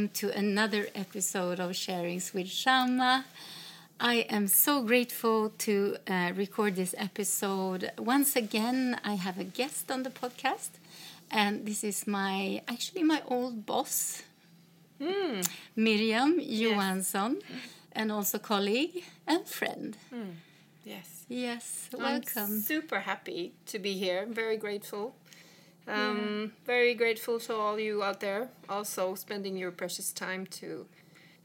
Welcome to another episode of Sharings with Shama. I am so grateful to uh, record this episode. Once again, I have a guest on the podcast, and this is my actually my old boss, Hmm. Miriam Johansson, and also colleague and friend. Yes. Yes, I'm welcome. super happy to be here. Very grateful. Um, Very grateful to all you out there also spending your precious time to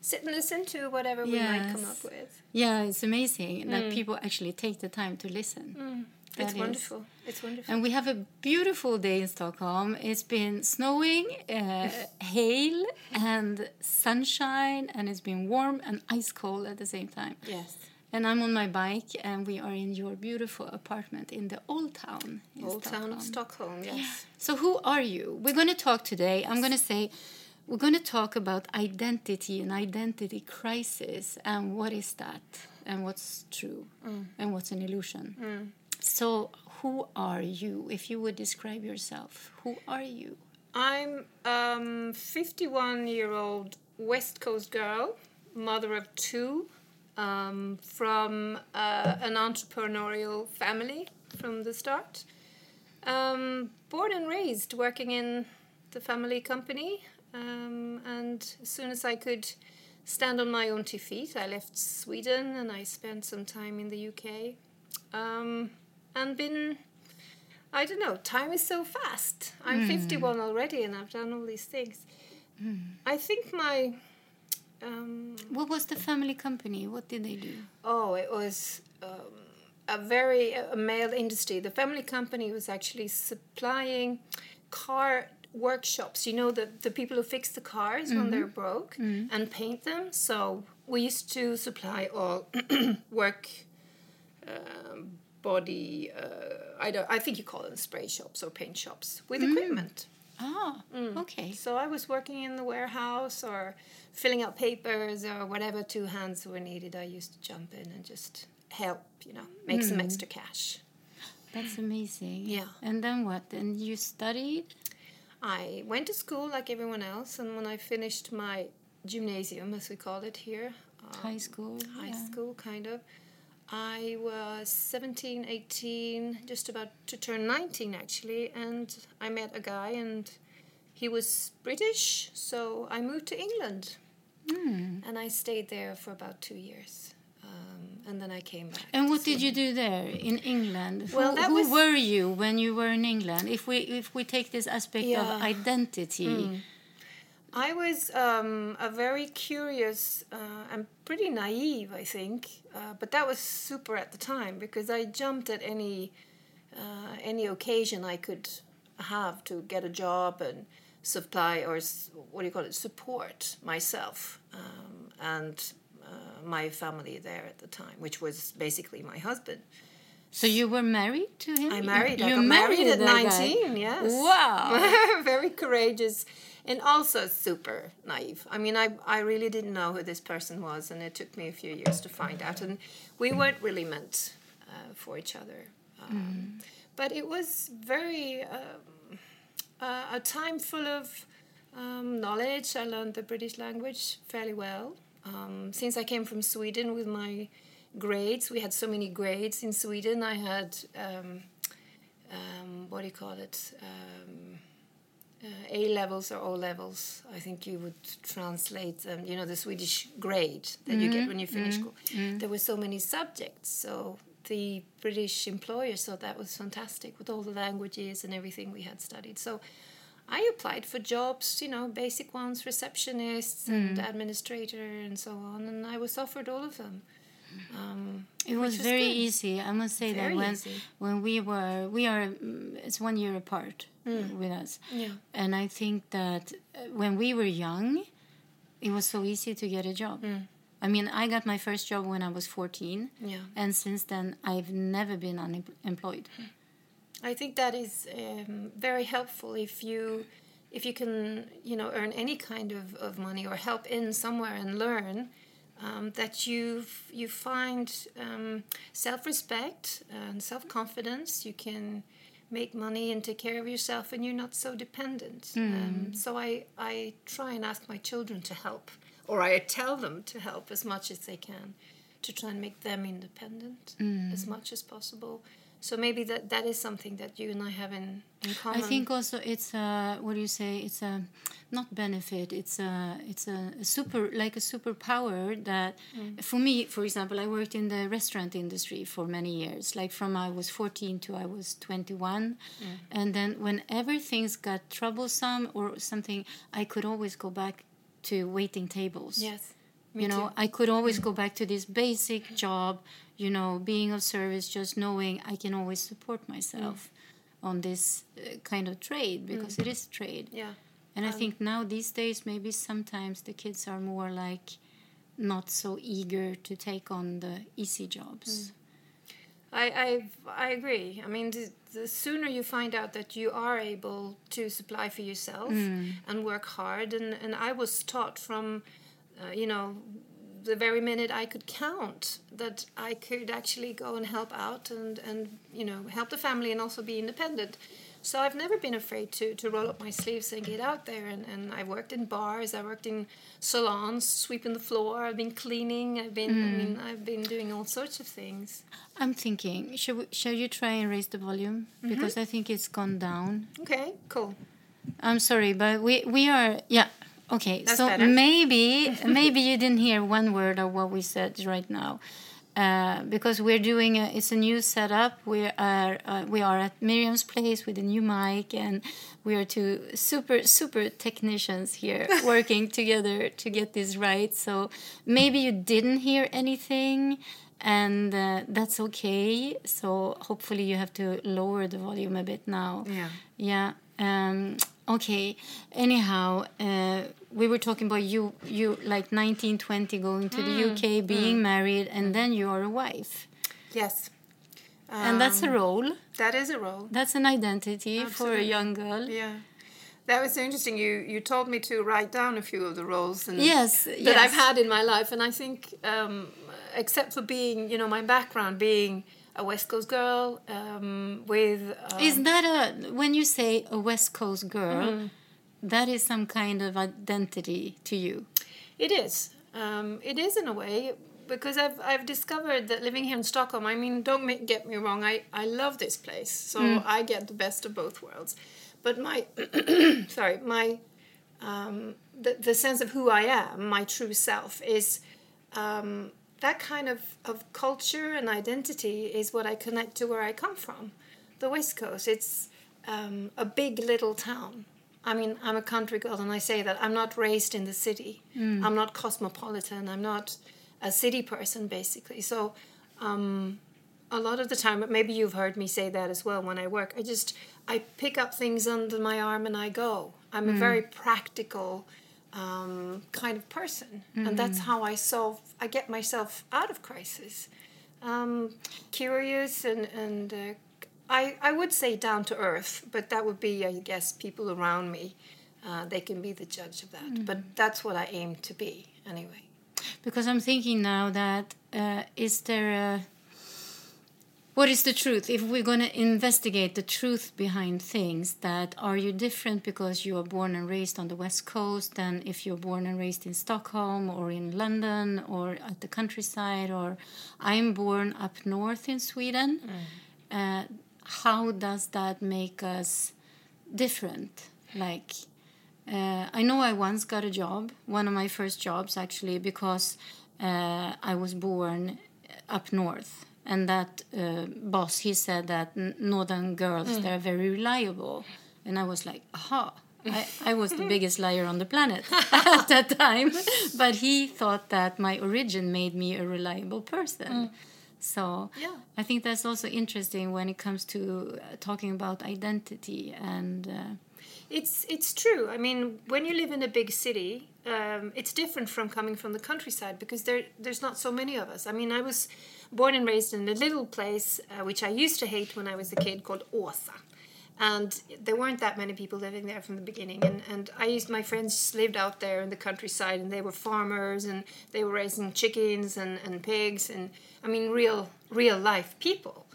sit and listen to whatever we might come up with. Yeah, it's amazing that people actually take the time to listen. That It's is- wonderful. It's wonderful. And we have a beautiful day in Stockholm. It's been snowing, uh, hail, and sunshine, and it's been warm and ice cold at the same time. yes. And I'm on my bike, and we are in your beautiful apartment in the old town. in Old town of Stockholm. Stockholm, yes. So, who are you? We're going to talk today. I'm going to say, we're going to talk about identity and identity crisis and what is that and what's true and what's an illusion. So, who are you? If you would describe yourself, who are you? I'm um 51 year old West Coast girl, mother of two, um, from uh, an entrepreneurial family from the start. Um, born and raised working in the family company, um, and as soon as I could stand on my own two feet, I left Sweden and I spent some time in the UK, um, and been I don't know. Time is so fast. I'm 51 already, and I've done all these things. I think my um, What was the family company? What did they do? oh, it was um, a very a male industry. The family company was actually supplying car workshops. You know the the people who fix the cars when they're broke and paint them. So we used to supply all work. Um, body uh, I don't I think you call them spray shops or paint shops with equipment. Ah, okay. So I was working in the warehouse or filling out papers or whatever two hands were needed. I used to jump in and just help, you know, make some extra cash. That's amazing. Yeah. And then what? And you studied? I went to school like everyone else, and when I finished my gymnasium, as we call it here, um, High school? high yeah. school kind of, I was 17, 18, just about to turn 19 actually, and I met a guy, and he was British, so I moved to England. Hmm. And I stayed there for about two years. Um, and then I came back. And what did you do there in England? Well, who, who was- were you when you were in England? If we if we take this aspect Yeah. of identity, I was um, a very curious uh, and pretty naive, I think, uh, but that was super at the time because I jumped at any uh, any occasion I could have to get a job and supply or what do you call it support myself um, and uh, my family there at the time, which was basically my husband. so you were married to him. I married. I You got married at that guy? nineteen. Yes. Wow. very courageous and also super naive. I mean, I, I really didn't know who this person was, and it took me a few years to find out. And we weren't really meant uh, for each other. Um, But it was very um, uh, a time full of um, knowledge. I learned the British language fairly well. Um, since I came from Sweden with my grades, we had so many grades in Sweden. I had um, um, what do you call it? Um, uh, A levels or O levels. I think you would translate them. You know, the Swedish grade that you get mm-hmm. when you finish mm-hmm. school. Mm-hmm. There were so many subjects, so the British employers thought that was fantastic with all the languages and everything we had studied. So. I applied for jobs, you know, basic ones, receptionists and mm. administrator and so on, and I was offered all of them. Um, It was very good. easy. I must say Very that when easy. when we were we are mm, it's one year apart Mm. with us, Yeah. and I think that uh, when we were young, it was so easy to get a job. I mean, I got my first job when I was fourteen, Mm. Yeah. and since then I've never been unemployed. I think that is um, very helpful if you if you can you know earn any kind of, of money or help in somewhere and learn um, that you you find um, self respect and self confidence. You can make money and take care of yourself, and you're not so dependent. Um, so I I try and ask my children to help, or I tell them to help as much as they can, to try and make them independent as much as possible. So maybe that that is something that you and I have in, in common. I think also it's a what do you say? It's a not benefit. It's a it's a, a super like a superpower that mm. for me, for example, I worked in the restaurant industry for many years. Like from I was fourteen to I was twenty one, mm. and then whenever things got troublesome or something, I could always go back to waiting tables yes. me you know too. i could always go back to this basic job you know being of service just knowing i can always support myself mm. on this uh, kind of trade because mm. it is trade. Yeah. and i um, think now these days maybe sometimes the kids are more like not so eager to take on the easy jobs. Mm. I, I I agree. I mean, the, the sooner you find out that you are able to supply for yourself and work hard, and, and I was taught from, uh, you know, the very minute I could count that I could actually go and help out and, and you know help the family and also be independent. So I've never been afraid to, to roll up my sleeves and get out there. And, and I worked in bars, I worked in salons, sweeping the floor. I've been cleaning. I've been I mean mm. I've been doing all sorts of things. i'm thinking shall, we, shall you try and raise the volume mm-hmm. because i think it's gone down Okay, cool. I'm sorry, but we we are yeah. Okay, That's so better. maybe maybe you didn't hear one word of what we said right now, uh, because we're doing a, it's a new setup. We are uh, we are at Miriam's place with a new mic, and we are two super super technicians here working together to get this right. So maybe you didn't hear anything. And uh, that's okay. So hopefully you have to lower the volume a bit now. Yeah. Yeah. Um, okay. Anyhow, uh, we were talking about you, you like nineteen, twenty, going to Mm, the UK, being married, and then you are a wife. Yes. and that's a Um, role. that is a role. That's an identity for a young girl. Yeah. That was so interesting. You you told me to write down a few of the roles and Yes, that yes. I've had in my life, and I think, um, except for being, you know, my background being a West Coast girl um, with um, Is that a when you say a West Coast girl? Mm-hmm. that is some kind of identity to you. It is. Um, it is in a way because I've I've discovered that living here in Stockholm. I mean, don't make, get me wrong. I I love this place, so I get the best of both worlds. But my sorry, my um, the the sense of who I am, my true self, is um, that kind of of culture and identity is what I connect to where I come from, the West Coast. It's um, a big little town. I mean, I'm a country girl, and I say that I'm not raised in the city. I'm not cosmopolitan. I'm not a city person, basically. So, um, a lot of the time, but maybe you've heard me say that as well when I work. I just I pick up things under my arm and I go. I'm a very practical um, kind of person, and that's how I solve. I get myself out of crisis. Um, curious and and uh, I I would say down to earth, but that would be I guess people around me. Uh, they can be the judge of that, but that's what I aim to be anyway. Because I'm thinking now that uh, is there a what is the truth? If we're going to investigate the truth behind things that are you different because you are born and raised on the west coast than if you're born and raised in stockholm or in london or at the countryside or i'm born up north in sweden. Uh, how does that make us different? Like uh, I know I once got a job, one of my first jobs actually, because uh, I was born up north. And that uh, boss, he said that northern girls, they're very reliable. And I was like, aha. I, I was the biggest liar on the planet at that time. But he thought that my origin made me a reliable person. So Yeah. I think that's also interesting when it comes to uh, talking about identity and. Uh, It's it's true. I mean, when you live in a big city, um, it's different from coming from the countryside because there there's not so many of us. I mean, I was born and raised in a little place uh, which I used to hate when I was a kid called Åsa. And there weren't that many people living there from the beginning. And, and I used, my friends lived out there in the countryside and they were farmers and they were raising chickens and, and pigs and, I mean, real, real life people.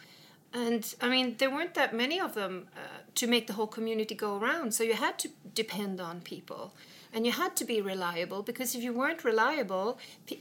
and I mean, there weren't that many of them uh, to make the whole community go around. So you had to depend on people, and you had to be reliable because if you weren't reliable,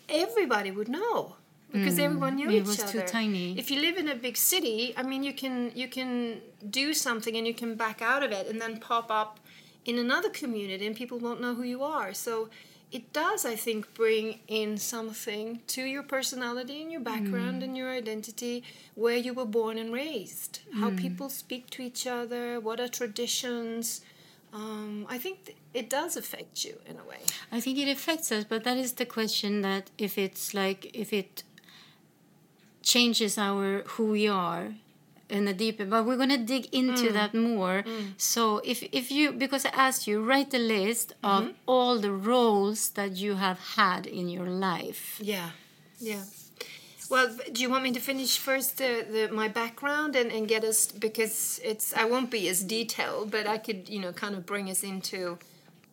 everybody would know because everyone knew Mm. It each was other. too tiny. If you live in a big city, I mean, you can you can do something and you can back out of it and then pop up in another community and people won't know who you are. So it does, I think, bring in something to your personality and your background and your identity, where you were born and raised, how people speak to each other, what are traditions. Um, I think th- it does affect you in a way. I think it affects us, but that is the question that if it's like if it changes our who we are in a deeper but we're going to dig into mm. that more. Mm. So if if you because i asked you write a list of mm-hmm. all the roles that you have had in your life. Yeah, yeah. Well, do you want me to finish first the, the my background and, and get us because it's I won't be as detailed, but I could you know kind of bring us into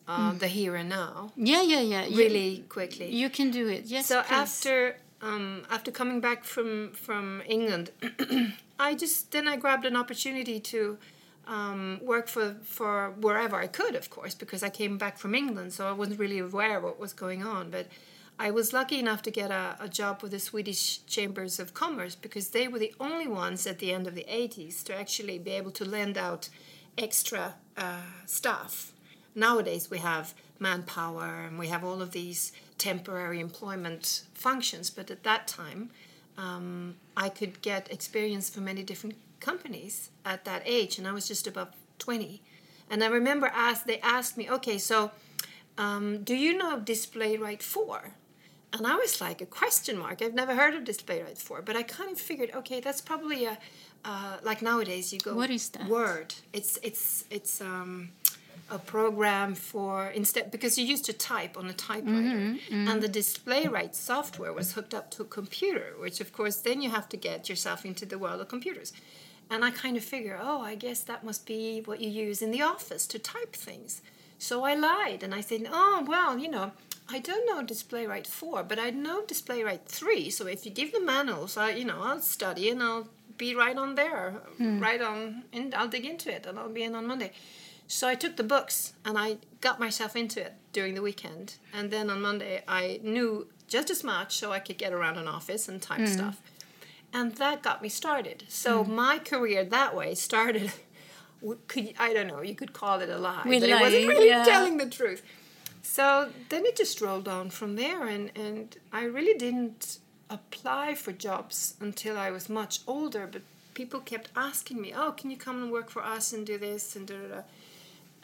uh, mm. the here and now. Yeah yeah yeah. You- really quickly. you, can do it. Yes so please. after um, after coming back from from England, I just then I grabbed an opportunity to um, work for for wherever I could, of course, because I came back from England, so I wasn't really aware what was going on. But I was lucky enough to get a, a job with the Swedish Chambers of Commerce because they were the only ones at the end of the 80s to actually be able to lend out extra uh, staff. Nowadays, we have manpower and we have all of these temporary employment functions, but at that time, um, I could get experience from many different companies at that age, and I was just about 20. And I remember asked, they asked me, okay, so um, do you know DisplayWrite 4? And I was like, a question mark. I've never heard of DisplayWrite 4, but I kind of figured, okay, that's probably a, uh, like nowadays you go What is that? Word. It's it's it's um, a program for instead because you used to type on a typewriter, mm-hmm, mm-hmm. and the DisplayWrite software was hooked up to a computer, which of course then you have to get yourself into the world of computers. And I kind of figure, oh, I guess that must be what you use in the office to type things. So I lied and I said, oh, well, you know, I don't know DisplayWrite 4, but I know DisplayWrite 3. So if you give the manuals, I, you know, I'll study and I'll be right on there, hmm. right on, and I'll dig into it and I'll be in on Monday. So I took the books and I got myself into it during the weekend. And then on Monday, I knew just as much so I could get around an office and type mm. stuff. And that got me started. So mm. my career that way started. Could I don't know? You could call it a lie, We but it wasn't really yeah. telling the truth. So then it just rolled on from there, and and I really didn't apply for jobs until I was much older. But people kept asking me, "Oh, can you come and work for us and do this and da da da."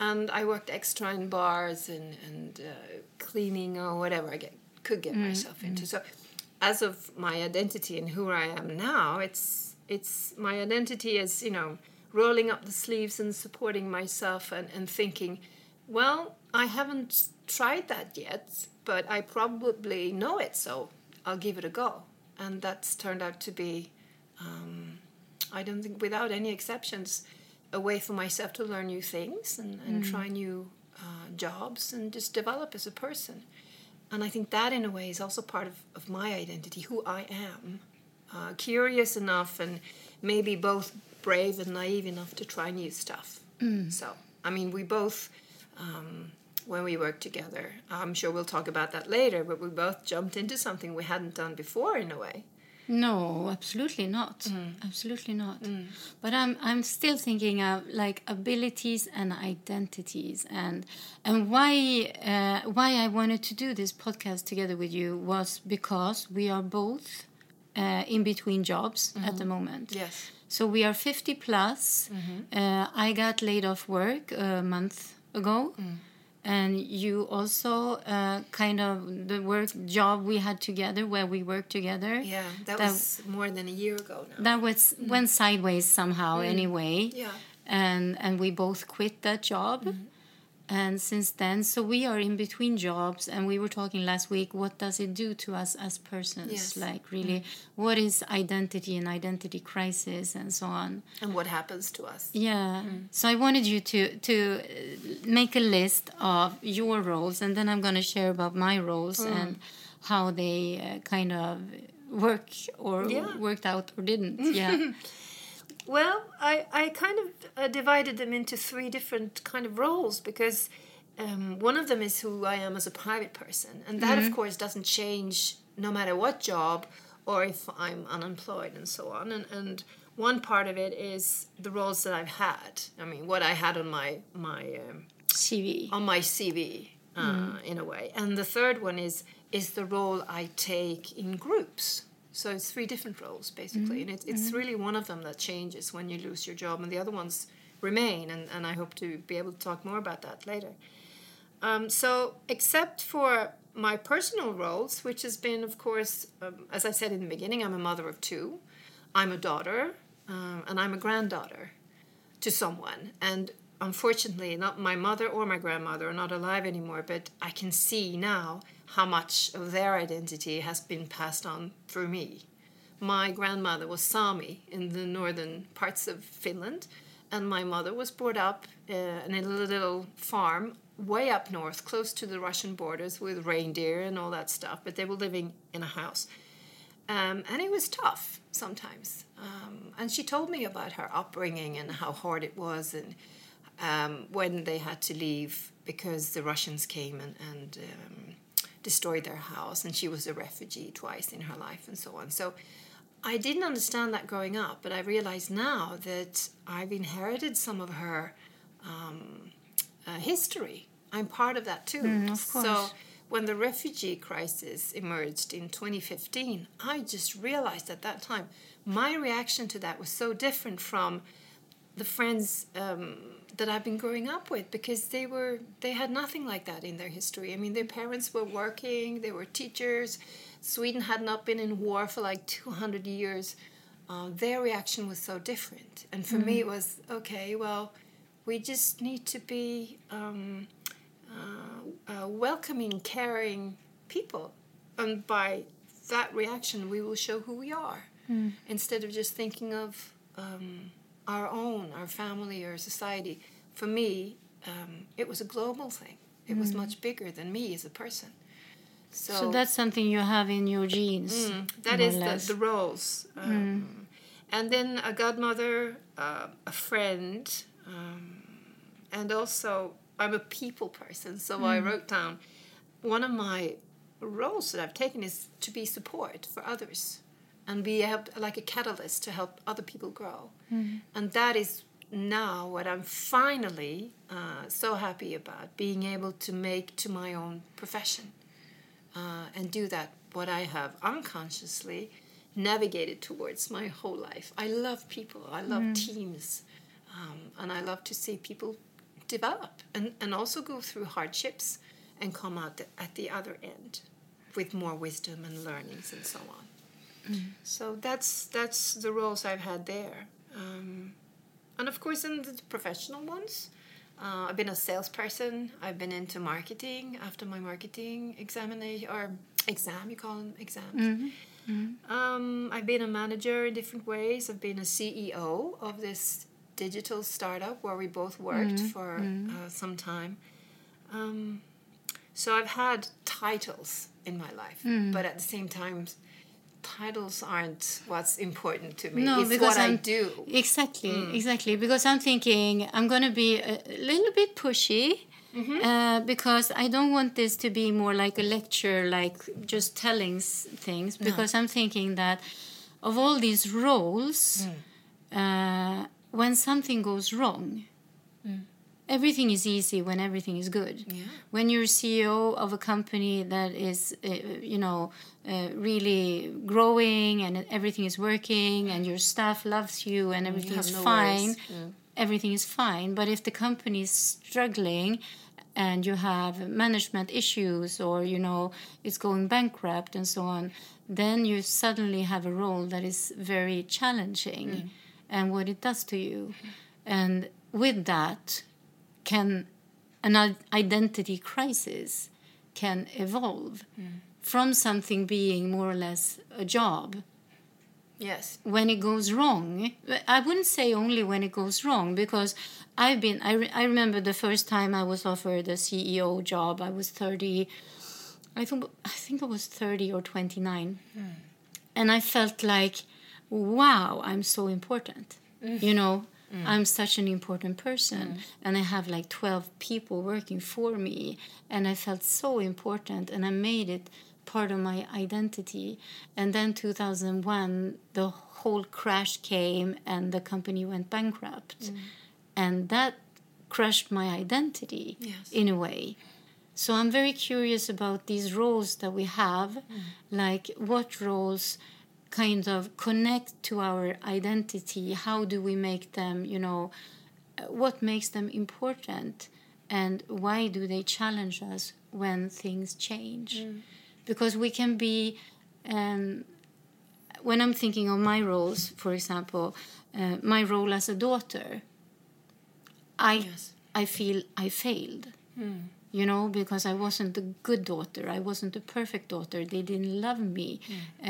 And I worked extra in bars and and uh, cleaning or whatever I get could get myself into. So, as of my identity and who I am now, it's it's my identity is you know rolling up the sleeves and supporting myself and, and thinking, well, I haven't tried that yet, but I probably know it, so I'll give it a go. And that's turned out to be, um, I don't think, without any exceptions, a way for myself to learn new things and, and try new uh, jobs and just develop as a person. And I think that, in a way, is also part of, of my identity, who I am. Uh, curious enough and maybe both brave and naive enough to try new stuff. So, I mean, we both, um, when we worked together, I'm sure we'll talk about that later, but we both jumped into something we hadn't done before in a way. No, absolutely not. Absolutely not. But I'm I'm still thinking of like abilities and identities and and why uh, why I wanted to do this podcast together with you was because we are both uh, in between jobs at the moment. Yes. So we are 50 plus. Uh, I got laid off work a month ago. And you also uh, kind of the work job we had together where we worked together. Yeah, that, That- was more than a year ago now. That was mm. went sideways somehow mm. anyway. Yeah. And and we both quit that job. Mm-hmm. And since then, so we are in between jobs, and we were talking last week. What does it do to us as persons? Yes. Like, really, what is identity and identity crisis and so on? and what happens to us. Yeah. So I wanted you to to uh, make a list of your roles, and then I'm going to share about my roles and how they uh, kind of work or Yeah. worked out or didn't. Yeah. Well, I, I kind of uh, divided them into three different kind of roles because um, one of them is who I am as a private person, and that of course doesn't change no matter what job or if I'm unemployed and so on. And and one part of it is the roles that I've had. I mean, what I had on my my um, CV. on my CV uh, in a way. And the third one is is the role I take in groups. So it's three different roles basically, and it, it's really one of them that changes when you lose your job, and the other ones remain. And, and I hope to be able to talk more about that later. Um, so, except for my personal roles, which has been, of course, um, as I said in the beginning, I'm a mother of two, I'm a daughter, um, and I'm a granddaughter to someone. And unfortunately, not my mother or my grandmother are not alive anymore, but I can see now how much of their identity has been passed on through me. My grandmother was Sami in the northern parts of Finland, and my mother was brought up uh, in a little farm way up north, close to the Russian borders, with reindeer and all that stuff. But they were living in a house, um, and it was tough sometimes. Um, and she told me about her upbringing and how hard it was, and um, when they had to leave because the Russians came and, and um, destroyed their house, and she was a refugee twice in her life, and so on. So I didn't understand that growing up, but I realize now that I've inherited some of her um, uh, history. I'm part of that too. Mm, of So when the refugee crisis emerged in 2015, I just realized at that time my reaction to that was so different from the friends um, that I've been growing up with because they were they had nothing like that in their history. I mean, their parents were working, they were teachers. Sweden had not been in war for like 200 years. Uh, their reaction was so different, and for me, it was okay. Well, we just need to be um, uh, uh, welcoming, caring people, and by that reaction, we will show who we are instead of just thinking of um, our own, our family, or society. For me, um, it was a global thing. It was much bigger than me as a person. So, So that's something you have in your genes. Mm, that is the, the roles. Um, And then a godmother, uh, a friend, um, and also I'm a people person. So I wrote down one of my roles that I've taken is to be support for others and be help, like a catalyst to help other people grow. And that is now what I'm finally uh, so happy about being able to make to my own profession uh, and do that what I have unconsciously navigated towards my whole life. I love people. I love teams, um, and I love to see people develop and, and also go through hardships and come out the, at the other end with more wisdom and learnings and so on. So that's that's the roles I've had there, um, and of course in the professional ones. Uh, I've been a salesperson. I've been into marketing after my marketing examination or exam. You call them exams. Um, I've been a manager in different ways. I've been a CEO of this digital startup where we both worked for uh, some time. Um, so I've had titles in my life, but at the same time, titles aren't what's important to me. No, it's because what I I'm- do. Exactly, Mm. exactly. Because I'm thinking I'm going to be a little bit pushy Mm-hmm. uh, because I don't want this to be more like a lecture, like just telling s- things. Because I'm thinking that of all these roles, Mm. uh, when something goes wrong, Mm. Everything is easy when everything is good. Yeah. When you're CEO of a company that is, uh, you know, uh, really growing and everything is working and your staff loves you and everything have is no fine. Yeah. everything is fine. But if the company is struggling and you have management issues or, you know, it's going bankrupt and so on, then you suddenly have a role that is very challenging and what it does to you. And with that, can an identity crisis can evolve mm. from something being more or less a job. Yes. when it goes wrong i wouldn't say only when it goes wrong because i've been i, re- I remember the first time i was offered a ceo job i was 30 i think i think i was 30 or 29 mm. and i felt like wow i'm so important You know, Mm. I'm such an important person, mm. and I have like 12 people working for me, and I felt so important, and I made it part of my identity. And then 2001, the whole crash came, and the company went bankrupt, mm. and that crushed my identity Yes. in a way. So I'm very curious about these roles that we have, like what roles kind of connect to our identity. How do we make them, you know, uh, what makes them important, and why do they challenge us when things change? Because we can be. Um, when I'm thinking of my roles, for example, uh, my role as a daughter, I Yes. I feel I failed. You know, because I wasn't a good daughter. I wasn't a perfect daughter. They didn't love me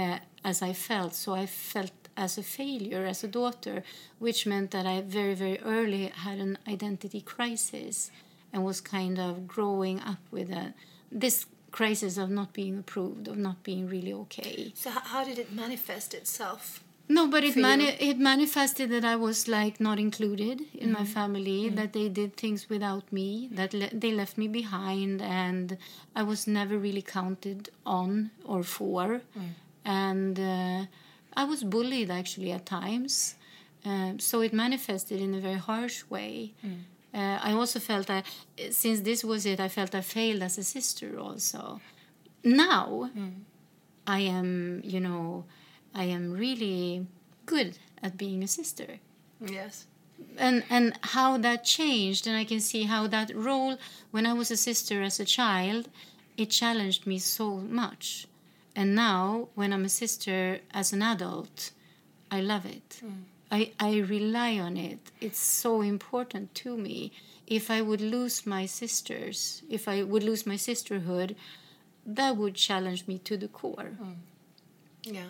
uh, as I felt. So I felt as a failure as a daughter, which meant that I very, very early had an identity crisis and was kind of growing up with a, this crisis of not being approved, of not being really okay. So how did it manifest itself? No, but it mani- it manifested that I was like not included in my mm-hmm. family. Mm-hmm. That they did things without me. That le- they left me behind, and I was never really counted on or for. Mm. And uh, I was bullied actually at times. Um, so it manifested in a very harsh way. Uh, I also felt that since this was it, I felt I failed as a sister also. Now, I am, you know, I am really good at being a sister. Yes. And and how that changed and I can see how that role when I was a sister as a child, it challenged me so much. And now when I'm a sister as an adult, I love it. Mm. I, I rely on it. It's so important to me. If I would lose my sisters, if I would lose my sisterhood, that would challenge me to the core. Mm. Yeah.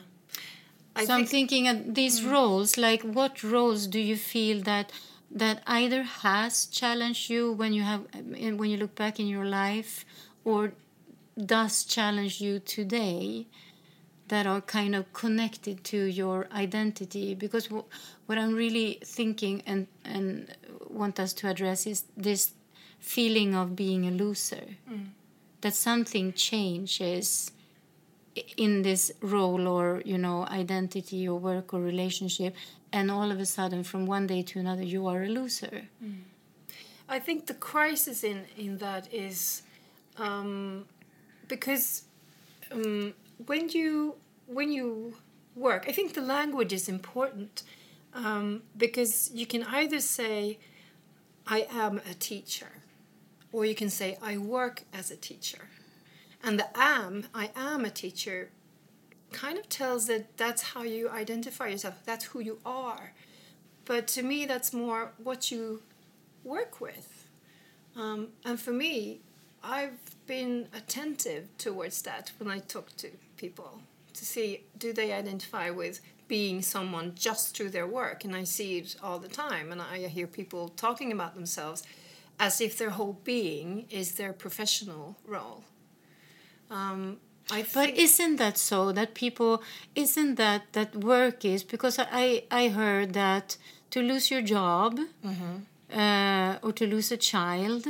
I so I'm thinking of these mm. roles. Like, what roles do you feel that that either has challenged you when you have when you look back in your life, or does challenge you today? That are kind of connected to your identity. Because w- what I'm really thinking and and want us to address is this feeling of being a loser. That something changes in this role or you know identity or work or relationship and all of a sudden from one day to another you are a loser I think the crisis in in that is um, because um, when you when you work, I think the language is important um, because you can either say, "I am a teacher," or you can say, "I work as a teacher," and the "am," "I am a teacher," kind of tells that that's how you identify yourself. That's who you are. But to me, that's more what you work with. Um, and for me, I've been attentive towards that when I talk to people to see do they identify with being someone just through their work. And I see it all the time. And I hear people talking about themselves as if their whole being is their professional role. Um, I but isn't that so that people isn't that that work is because i i heard that to lose your job uh, or to lose a child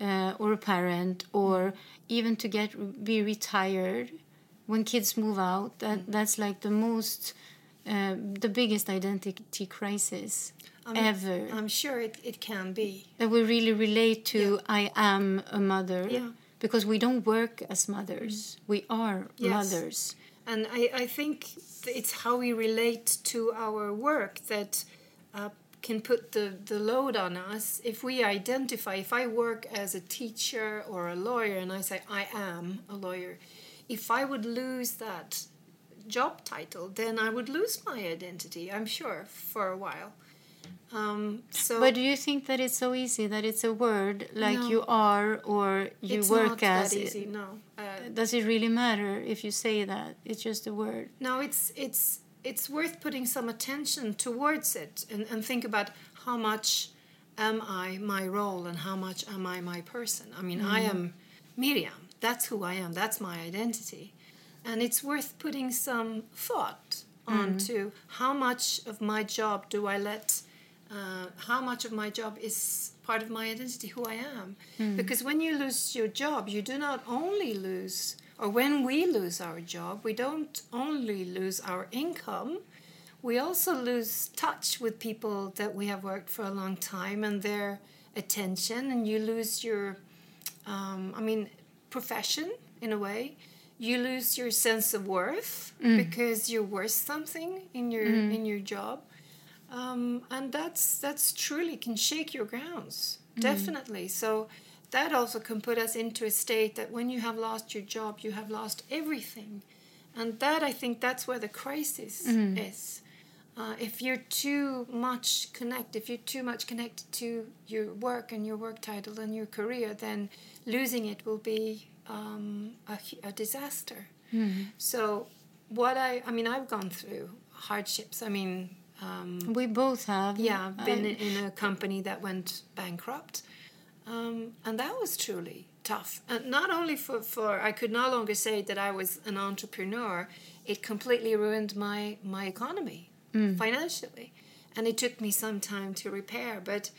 uh, or a parent or even to get be retired. When kids move out that that's like the most uh, the biggest identity crisis ever. I'm sure it, it can be. that we really relate to i am a mother Yeah. because we don't work as mothers. We are Yes. mothers. And I, I think it's how we relate to our work that uh, can put the, the load on us. If we identify, if I work as a teacher or a lawyer and I say, I am a lawyer, if I would lose that job title, then I would lose my identity, I'm sure, for a while. Um, so but do you think that it's so easy that it's a word like No. you are or you it's work not as that easy, no. Uh, does it really matter if you say that it's just a word No, it's it's it's worth putting some attention towards it and, and think about how much am I my role and how much am I my person. I mean, I mm-hmm. am Miriam. That's who I am. That's my identity. And it's worth putting some thought onto mm-hmm. how much of my job do I let, uh, how much of my job is part of my identity, who I am. Hmm. Because when you lose your job, you do not only lose, or when we lose our job, we don't only lose our income, we also lose touch with people that we have worked for a long time and their attention, and you lose your, um, I mean, profession in a way. You lose your sense of worth because you're worth something in your in your job, um, and that's that's truly can shake your grounds definitely. So that also can put us into a state that when you have lost your job, you have lost everything, and that I think that's where the crisis is. Uh, if you're too much connected, if you're too much connected to your work and your work title and your career, then losing it will be um, a, a disaster. So, what I, I mean, I've gone through hardships. I mean, um, We both have. yeah, been I- in a company that went bankrupt, um, and that was truly tough. And not only for, for I could no longer say that I was an entrepreneur, it completely ruined my my economy financially, and it took me some time to repair. But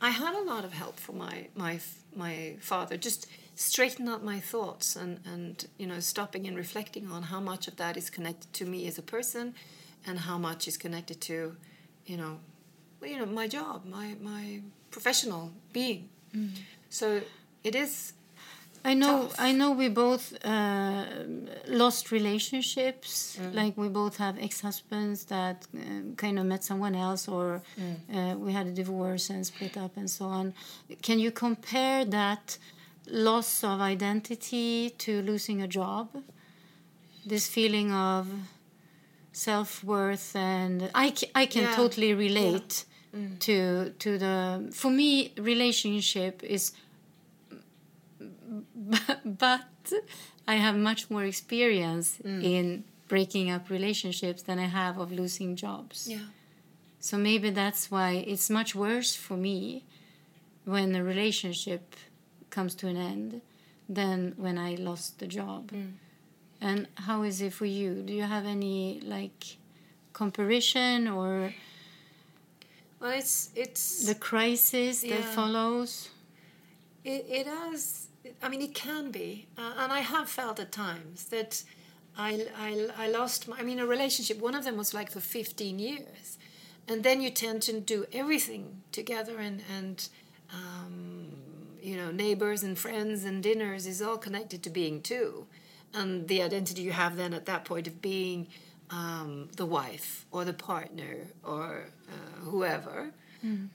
I had a lot of help from my my my father, just straighten out my thoughts and and you know stopping and reflecting on how much of that is connected to me as a person, and how much is connected to, you know, you know, my job, my my professional being. So it is. I know. tough. I know. We both uh, lost relationships. Mm. Like we both have ex-husbands that uh, kind of met someone else, or Mm. uh, we had a divorce and split up, and so on. Can you compare that loss of identity to losing a job? This feeling of self-worth and I, I can Yeah. Mm. totally relate to to the for me relationship is but I have much more experience Mm. in breaking up relationships than I have of losing jobs. Yeah. So maybe that's why it's much worse for me when a relationship comes to an end than when I lost the job. Mm. And how is it for you? Do you have any like comparison or Well, it's it's the crisis that follows? It, it has, I mean, it can be. Uh, and I have felt at times that I, I, I lost my, I mean, a relationship, one of them was like for 15 years. And then you tend to do everything together and, and um, you know, neighbors and friends and dinners is all connected to being two. And the identity you have then at that point of being um, the wife or the partner or uh, whoever.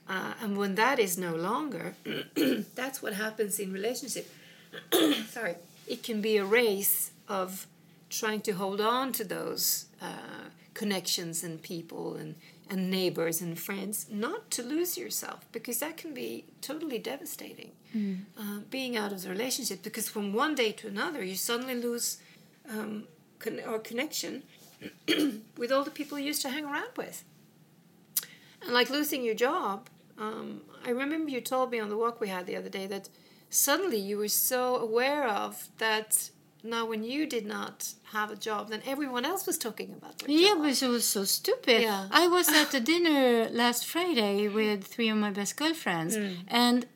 Uh, and when that is no longer, that's what happens in relationship. Sorry, it can be a race of trying to hold on to those uh, connections and people and, and neighbors and friends, not to lose yourself, because that can be totally devastating. Uh, being out of the relationship, because from one day to another, you suddenly lose um, con- or connection with all the people you used to hang around with. And like losing your job, um, I remember you told me on the walk we had the other day that suddenly you were so aware of that now when you did not have a job, then everyone else was talking about their Yeah, job. but it was so stupid. Yeah. I was at a dinner last Friday with three of my best girlfriends, Mm. and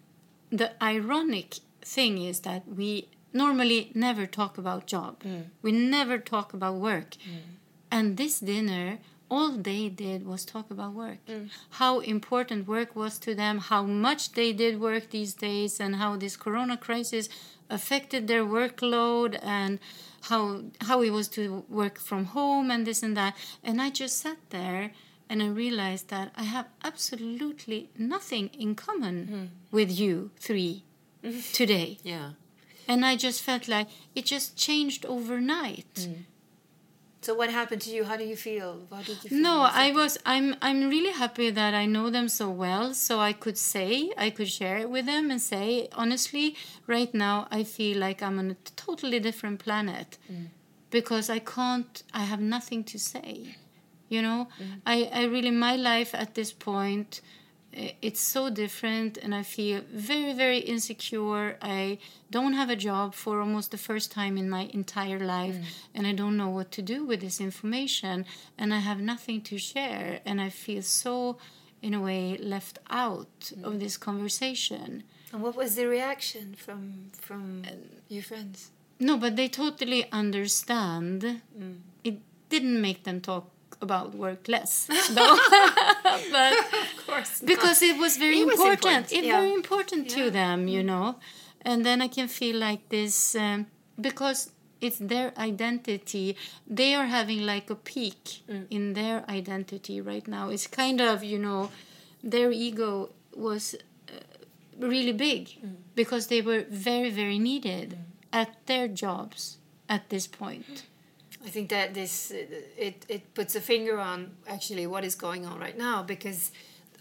the ironic thing is that we normally never talk about job. Mm. We never talk about work. And this dinner, all they did was talk about work. Mm. How important work was to them, how much they did work these days, and how this corona crisis affected their workload and how how it was to work from home and this and that. And I just sat there and I realized that I have absolutely nothing in common with you three today. Yeah. And I just felt like it just changed overnight. So what happened to you? How do you feel? What did you feel? No, I was I'm I'm really happy that I know them so well so I could say I could share it with them and say honestly right now I feel like I'm on a totally different planet mm. because I can't I have nothing to say. You know, mm. I I really my life at this point it's so different, and I feel very, very insecure. I don't have a job for almost the first time in my entire life, mm. and I don't know what to do with this information, and I have nothing to share, and I feel so, in a way, left out of mm. this conversation. And what was the reaction from from uh, your friends? No, but they totally understand. Mm. It didn't make them talk about work less, though. but Of course, because it was very important. It was important. important, It's yeah. very important Yeah. to them, you know. And then I can feel like this um, because it's their identity. They are having like a peak Mm. in their identity right now. It's kind of you know, their ego was uh, really big Mm. because they were very very needed at their jobs at this point. I think that this it it puts a finger on actually what is going on right now because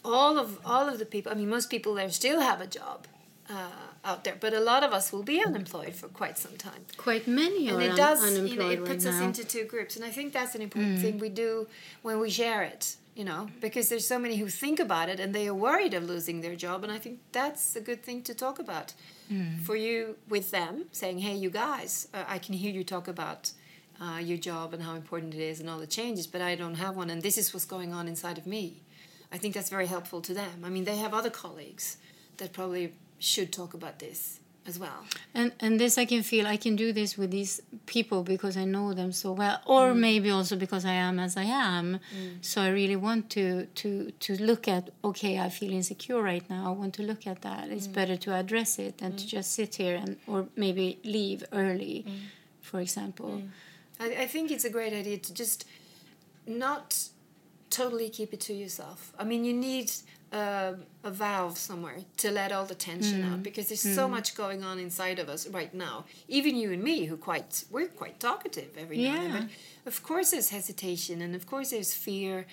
all of all of the people I mean most people there still have a job uh, out there but a lot of us will be unemployed for quite some time. Quite many and are it un- does you unemployed know, it right puts us now. into two groups and I think that's an important thing we do when we share it you know because there's so many who think about it and they are worried of losing their job and I think that's a good thing to talk about for you with them saying hey you guys uh, I can hear you talk about uh, your job and how important it is and all the changes but I don't have one and this is what's going on inside of me I think that's very helpful to them I mean they have other colleagues that probably should talk about this as well And and this I can feel I can do this with these people because I know them so well, or Mm. maybe also because I am as I am. So I really want to to to look at okay, I feel insecure right now. I want to look at that. It's Mm. better to address it than to just sit here and or maybe leave early, Mm. for example. I, I think it's a great idea to just not totally keep it to yourself. I mean, you need uh, a valve somewhere to let all the tension out because there's so much going on inside of us right now. Even you and me, who quite we're quite talkative every now and then, but of course there's hesitation and of course there's fear.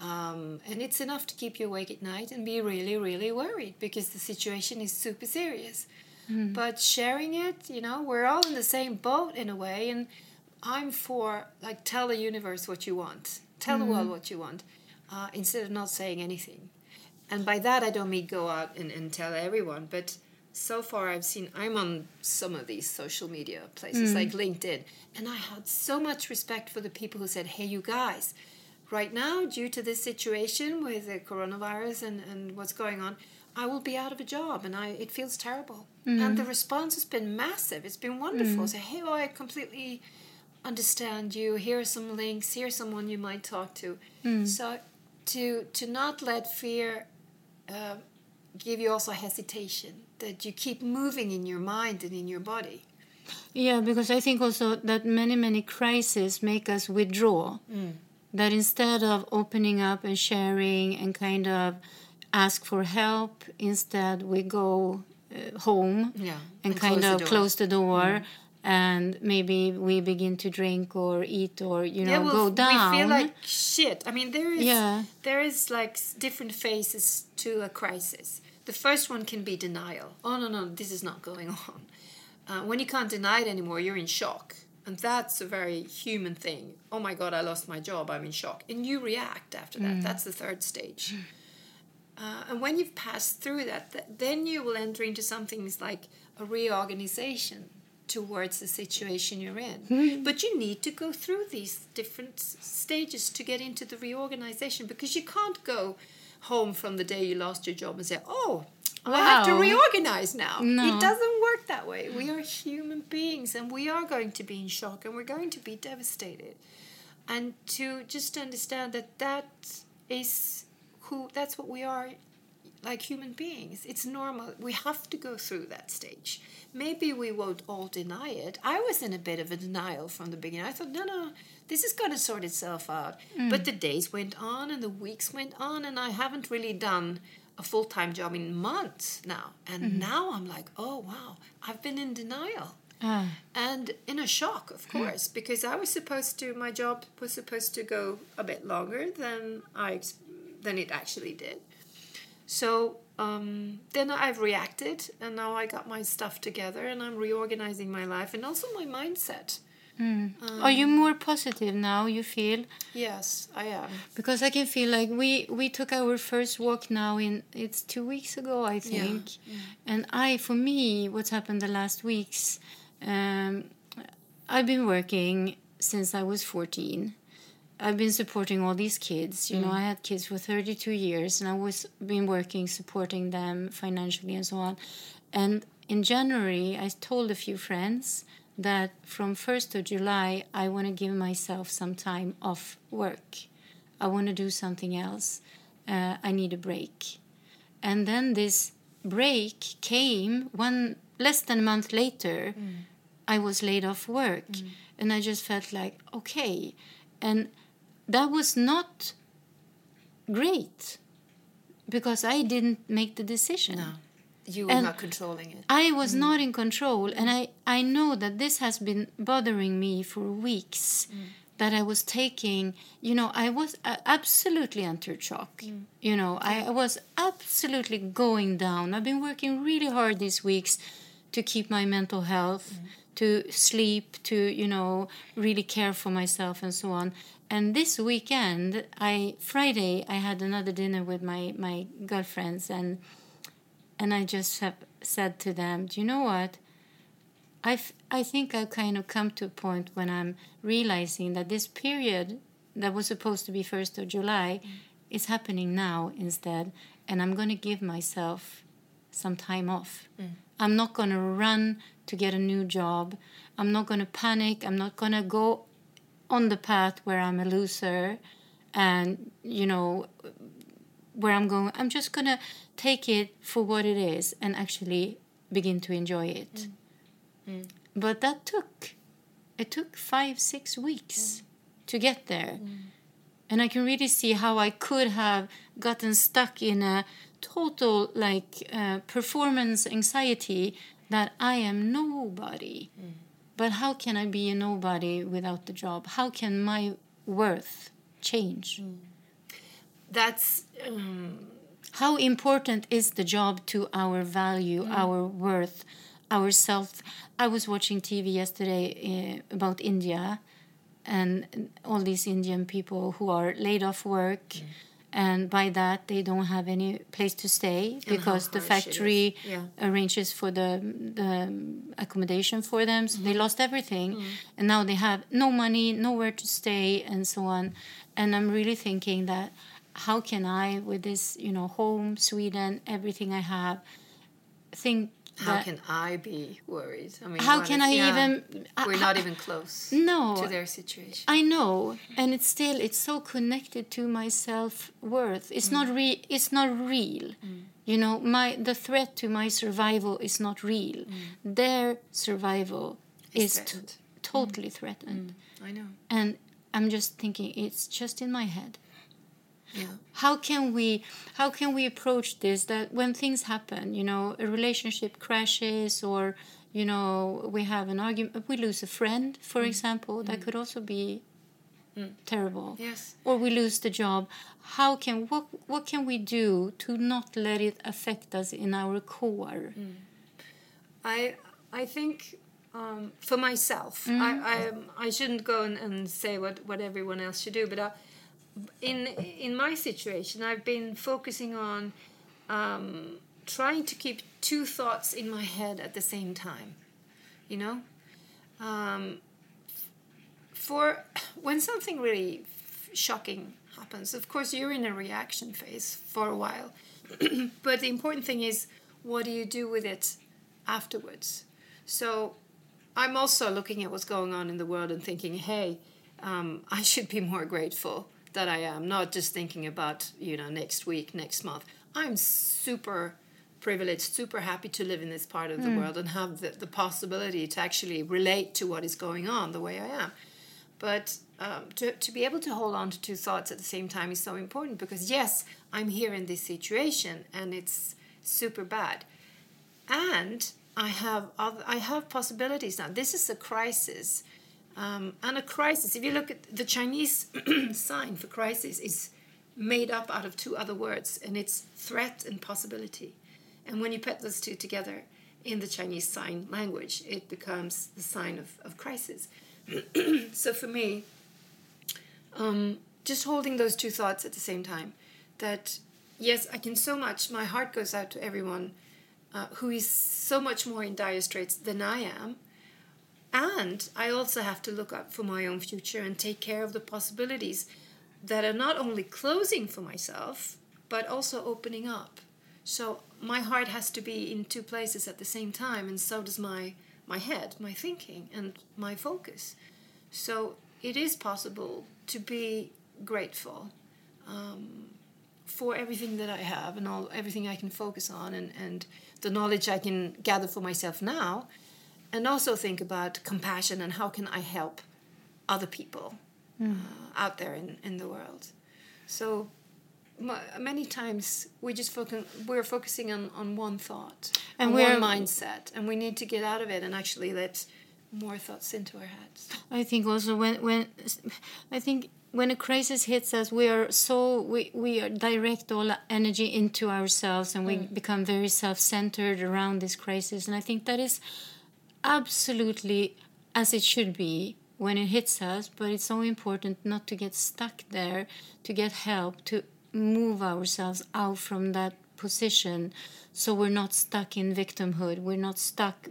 Um, and it's enough to keep you awake at night and be really, really worried because the situation is super serious. But sharing it, you know, we're all in the same boat in a way, and I'm for like tell the universe what you want, tell the world mm-hmm. what you want, uh, instead of not saying anything. And by that I don't mean go out and, and tell everyone, but so far I've seen I'm on some of these social media places mm. like LinkedIn, and I had so much respect for the people who said, "Hey, you guys." Right now, due to this situation with the coronavirus and, and what's going on, I will be out of a job and I it feels terrible. And mm. the response has been massive. It's been wonderful. Mm. Say, hey, oh, I completely understand you. Here are some links. Here's someone you might talk to. So to to not let fear uh, give you also hesitation that you keep moving in your mind and in your body. Yeah, because I think also that many, many crises make us withdraw. That instead of opening up and sharing and kind of ask for help, instead we go uh, home Yeah, and, and kind close the of door. close the door. And maybe we begin to drink or eat or you know go down. We feel like shit. I mean, there is Yeah. there is like different phases to a crisis. The first one can be denial. Oh no no, this is not going on. Uh, when you can't deny it anymore, you're in shock, and that's a very human thing. Oh my god, I lost my job. I'm in shock, and you react after that. That's the third stage. Uh, and when you've passed through that, th- then you will enter into something like a reorganization towards the situation you're in. Mm-hmm. But you need to go through these different stages to get into the reorganization because you can't go home from the day you lost your job and say, oh, I have to reorganize now. No. It doesn't work that way. We are human beings and we are going to be in shock and we're going to be devastated. And to just understand that that is who, that's what we are like human beings. It's normal. We have to go through that stage. Maybe we won't all deny it. I was in a bit of a denial from the beginning. I thought, no, no, this is going to sort itself out. Mm. But the days went on and the weeks went on, and I haven't really done a full time job in months now. And mm-hmm. now I'm like, oh, wow, I've been in denial. Ah. And in a shock, of hmm. course, because I was supposed to, my job was supposed to go a bit longer than I than it actually did. So um, then I've reacted, and now I got my stuff together, and I'm reorganizing my life and also my mindset. Are you more positive now? You feel Yes, I am. because I can feel like we we took our first walk now in it's two weeks ago I think, and I for me what's happened the last weeks, um, I've been working since I was fourteen. I've been supporting all these kids. You know, mm. I had kids for 32 years and I was been working supporting them financially and so on. And in January, I told a few friends that from 1st of July, I want to give myself some time off work. I want to do something else. Uh, I need a break. And then this break came one less than a month later. Mm. I was laid off work, mm. and I just felt like okay, and that was not great because I didn't make the decision. No, you were And not controlling it. I was mm. not in control, and I, I know that this has been bothering me for weeks. Mm. That I was taking, you know, I was uh, absolutely under shock. Mm. You know, I, I was absolutely going down. I've been working really hard these weeks to keep my mental health, to sleep, to, you know, really care for myself and so on. And this weekend, I Friday, I had another dinner with my, my girlfriends and and I just have said to them, "Do you know what? I I think I've kind of come to a point when I'm realizing that this period that was supposed to be first of July mm. is happening now instead, and I'm going to give myself some time off. Mm. I'm not going to run to get a new job. I'm not going to panic. I'm not going to go on the path where I'm a loser, and you know where I'm going. I'm just gonna take it for what it is and actually begin to enjoy it. Mm. Mm. But that took it took five six weeks mm. to get there, and I can really see how I could have gotten stuck in a total like uh, performance anxiety that I am nobody. But how can I be a nobody without the job? How can my worth change? That's um, how important is the job to our value, our worth, our self? I was watching TV yesterday uh, about India and all these Indian people who are laid off work. And by that, they don't have any place to stay because the harsh it is. factory Yeah. arranges for the, the accommodation for them. So they mm-hmm. lost everything. Mm-hmm. And now they have no money, nowhere to stay, and so on. And I'm really thinking that how can I, with this, you know, home, Sweden, everything I have, think how can I be worried? I mean, How can if- I yeah, even- We're not even close no to their situation. I know, and it's still it's so connected to my self worth. It's not mm. re It's not real. Mm. You know, my the threat to my survival is not real. Mm. Their survival It's is threatened. totally threatened, I know. and I'm just thinking it's just in my head. Yeah. How can we how can we approach this that when things happen, you know, a relationship crashes or you know, we have an argument, we lose a friend, for mm. example, that mm. could also be mm. terrible. Yes. or we lose the job. How can what what can we do to not let it affect us in our core? I I think um, for myself, Mm-hmm. I, I I shouldn't go and, and say what, what everyone else should do, but I, in in my situation, I've been focusing on um, trying to keep two thoughts in my head at the same time. You know, um, for when something really shocking happens, of course you're in a reaction phase for a while, but the important thing is what do you do with it afterwards. So I'm also looking at what's going on in the world and thinking, hey, um, I should be more grateful that I am, not just thinking about, you know, next week, next month. I'm super privileged, super happy to live in this part of the world and have the, the possibility to actually relate to what is going on the way I am. But um, to, to be able to hold on to two thoughts at the same time is so important because, yes, I'm here in this situation and it's super bad and I have other, I have possibilities now. This is a crisis, um, and a crisis. If you look at the Chinese sign for crisis, is made up out of two other words, and it's threat and possibility. And when you put those two together, in the Chinese sign language, it becomes the sign of, of crisis. so for me, um, just holding those two thoughts at the same time that yes, I can so much, my heart goes out to everyone uh, who is so much more in dire straits than I am. And I also have to look up for my own future and take care of the possibilities that are not only closing for myself, but also opening up. So my heart has to be in two places at the same time, and so does my my head, my thinking, and my focus. So it is possible to be grateful um, for everything that I have and all everything I can focus on, and and the knowledge I can gather for myself now, and also think about compassion and how can I help other people mm. uh, out there in, in the world. So many times we just focus we're focusing on, on one thought and on one mindset and we need to get out of it and actually let more thoughts into our heads i think also when when i think when a crisis hits us we are so we, we direct all energy into ourselves and we mm. become very self-centered around this crisis and i think that is absolutely as it should be when it hits us but it's so important not to get stuck there to get help to move ourselves out from that position so we're not stuck in victimhood we're not stuck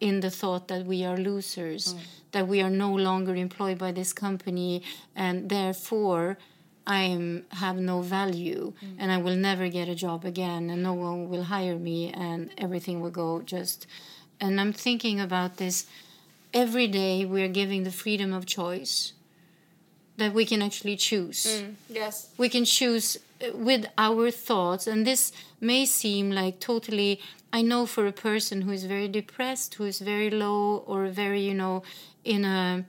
in the thought that we are losers mm. that we are no longer employed by this company and therefore i have no value mm. and i will never get a job again and no one will hire me and everything will go just and i'm thinking about this every day we're giving the freedom of choice that we can actually choose. Mm, yes. We can choose uh, with our thoughts, and this may seem like totally. I know for a person who is very depressed, who is very low, or very, you know, in a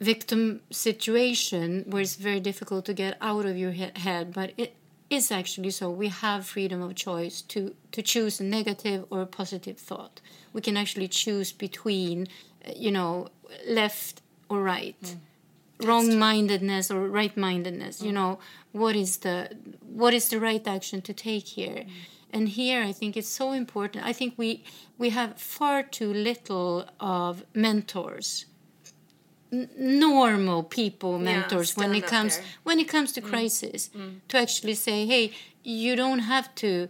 victim situation where it's very difficult to get out of your head, but it is actually so. We have freedom of choice to, to choose a negative or a positive thought. We can actually choose between, uh, you know, left or right. Mm wrong-mindedness or right-mindedness. Mm. You know, what is the what is the right action to take here? Mm. And here, I think it's so important. I think we we have far too little of mentors normal people mentors yeah, when it comes there. when it comes to mm. crisis mm. to actually say hey you don't have to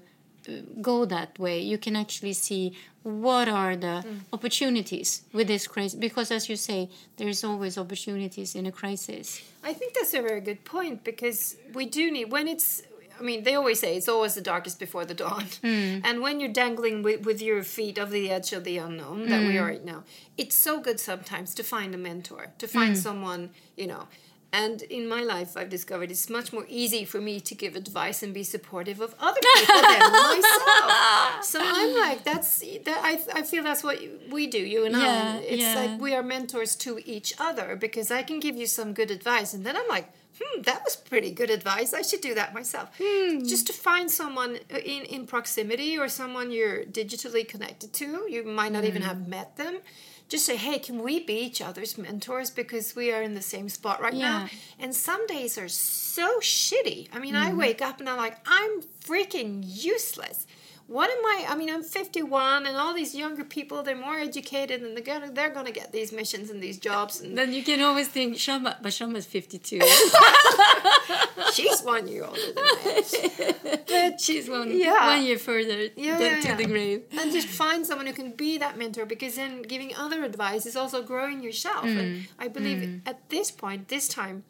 go that way you can actually see what are the mm. opportunities with this crisis because as you say there's always opportunities in a crisis i think that's a very good point because we do need when it's I mean, they always say it's always the darkest before the dawn. Mm. And when you're dangling with, with your feet of the edge of the unknown that mm. we are right now, it's so good sometimes to find a mentor, to find mm. someone, you know, and in my life, I've discovered it's much more easy for me to give advice and be supportive of other people than myself. So I'm like, that's that. I, I feel that's what we do, you and yeah, I. It's yeah. like we are mentors to each other because I can give you some good advice, and then I'm like, hmm, that was pretty good advice. I should do that myself. Hmm. Just to find someone in in proximity or someone you're digitally connected to. You might not even have met them just say, hey, can we be each other's mentors because we are in the same spot right yeah. now? And some days are so shitty. I mean, mm-hmm. I wake up and I'm like, I'm freaking useless what am I? I mean, I'm 51, and all these younger people, they're more educated, and they're gonna they're gonna get these missions and these jobs. And then you can always think, Shama, but Shama's 52. she's one year older than I But she's one yeah. one year further yeah, yeah, to the grave. And just find someone who can be that mentor, because then giving other advice is also growing yourself. Mm. And I believe mm. at this point, this time.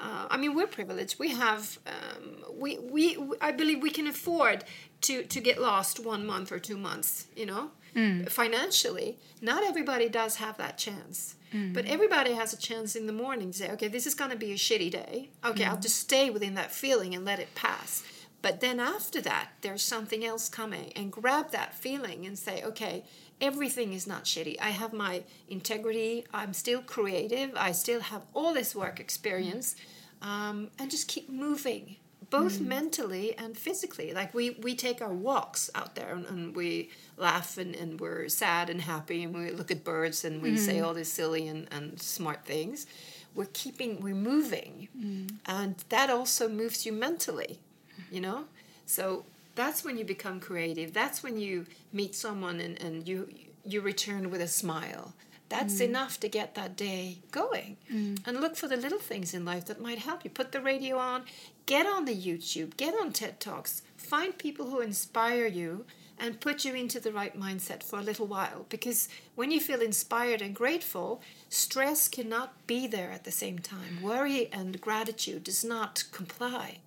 Uh, I mean, we're privileged. We have, um, we, we, I believe we can afford to to get lost one month or two months you know? Mm. financially not everybody does have that chance. Mm. but everybody has a chance in the morning to say okay this is going to be a shitty day. Okay mm. i'll just stay within that feeling and let it pass. But then after that there's something else coming and grab that feeling and say okay everything is not shitty. I have my integrity. I'm still creative. I still have all this work experience. Um, and just keep moving both mm. mentally and physically. Like we we take our walks out there and, and, we laugh and, and we're sad and happy and we look at birds and we mm. say all these silly and, and smart things. We're keeping we're moving. Mm. And that also moves you mentally, you know? So that's when you become creative that's when you meet someone and, and you you return with a smile that's enough to get that day going and look for the little things in life that might help you put the radio on get on the youtube get on ted talks find people who inspire you and put you into the right mindset for a little while. Because when you feel inspired and grateful stress cannot be there at the same time. Worry and gratitude does not comply.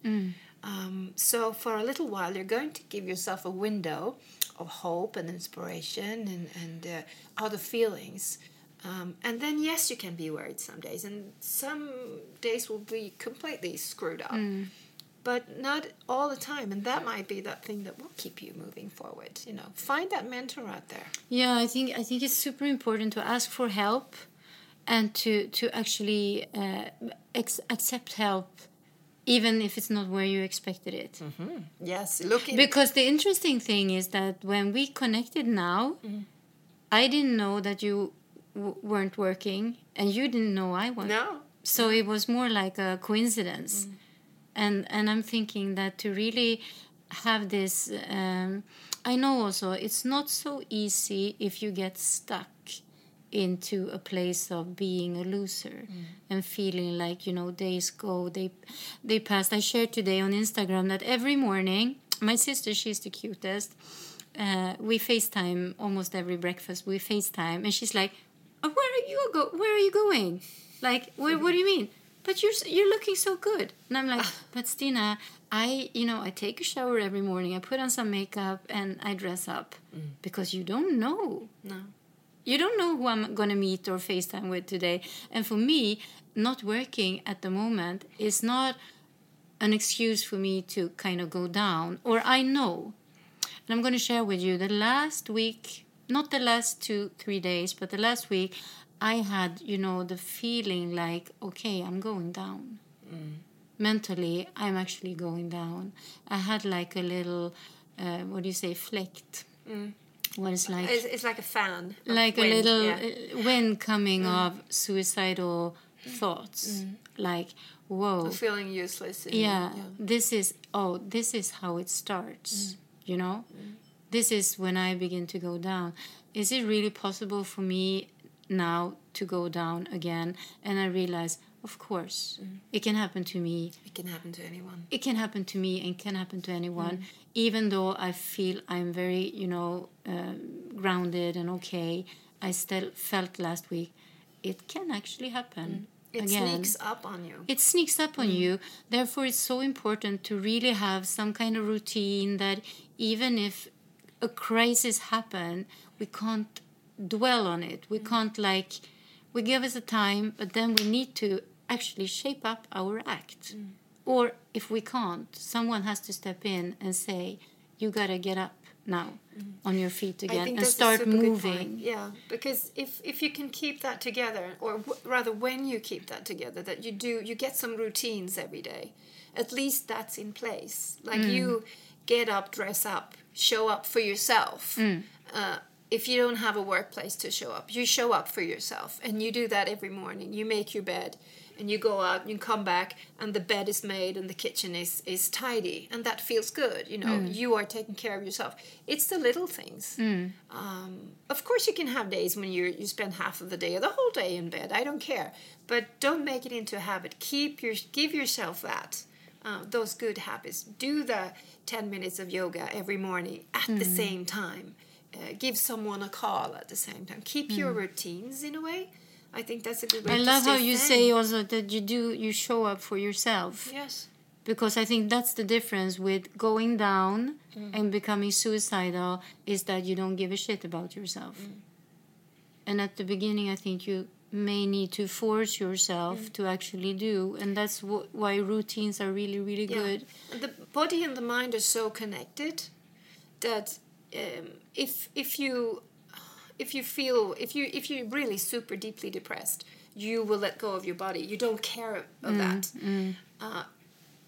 Um, so for a little while, you're going to give yourself a window of hope and inspiration and, and uh, other feelings. Um, and then, yes, you can be worried some days, and some days will be completely screwed up. But not all the time, and that might be that thing that will keep you moving forward. You know, find that mentor out there. Yeah, I think I think it's super important to ask for help, and to to actually uh, ex- accept help, even if it's not where you expected it. Yes, look in. Because the interesting thing is that when we connected now, I didn't know that you w- weren't working, and you didn't know I was. no, So it was more like a coincidence, and and I'm thinking that to really have this, um, I know also it's not so easy if you get stuck into a place of being a loser and feeling like you know days go they they passed i shared today on instagram that every morning my sister she's the cutest uh, we facetime almost every breakfast. We facetime and she's like Uh, where are you go where are you going like what, what do you mean but you're you're looking so good and i'm like but stina i you know i take a shower every morning i put on some makeup and i dress up mm. because you don't know no. you don't know who I'm going to meet or FaceTime with today. And for me, not working at the moment is not an excuse for me to kind of go down. Or I know. And I'm going to share with you the last week, not the last two, three days, but the last week, I had, you know, the feeling like, okay, I'm going down. Mentally, I'm actually going down. I had like a little, uh, what do you say, flecked. What is like It's, it's like a fan. like a little yeah. Mm. uh, wind coming of suicidal thoughts like whoa feeling useless. and- yeah, this is oh this is how it starts you know this is when i begin to go down. Is it really possible for me now to go down again? And i realize of course mm. it can happen to me. It can happen to anyone. it can happen to me and can happen to anyone mm. even though i feel i'm very you know um, grounded and okay. I still felt last week it can actually happen mm. It again. sneaks up on you. it sneaks up on you. Therefore it's so important to really have some kind of routine that even if a crisis happen we can't dwell on it we mm. can't like we give us a time but then we need to actually shape up our act mm. or if we can't someone has to step in and say you gotta get up now mm. on your feet again and start good moving. Yeah, because if if you can keep that together, or w- rather, when you keep that together, that you do, you get some routines every day. At least that's in place. Like Mm. you get up, dress up, show up for yourself. Mm. Uh, if you don't have a workplace to show up, you show up for yourself, and you do that every morning. You make your bed, and you go out, and you come back, and the bed is made, and the kitchen is is tidy, and that feels good. You know, you are taking care of yourself. It's the little things. Um, of course, you can have days when you you spend half of the day or the whole day in bed. I don't care, but don't make it into a habit. Keep your give yourself that uh, those good habits. Do the ten minutes of yoga every morning at the same time. Uh, give someone a call at the same time. Keep your routines in a way. I think that's a good way. i love how you say also that you do you show up for yourself yes. because I think that's the difference with going down Mm. and becoming suicidal is that you don't give a shit about yourself. Mm. And at the beginning, I think you may need to force yourself Mm. to actually do, and that's wh- why routines are really, really Yeah. good. The body and the mind are so connected that um, if if you if you feel if you if you're really super deeply depressed, you will let go of your body. You don't care of that. Uh,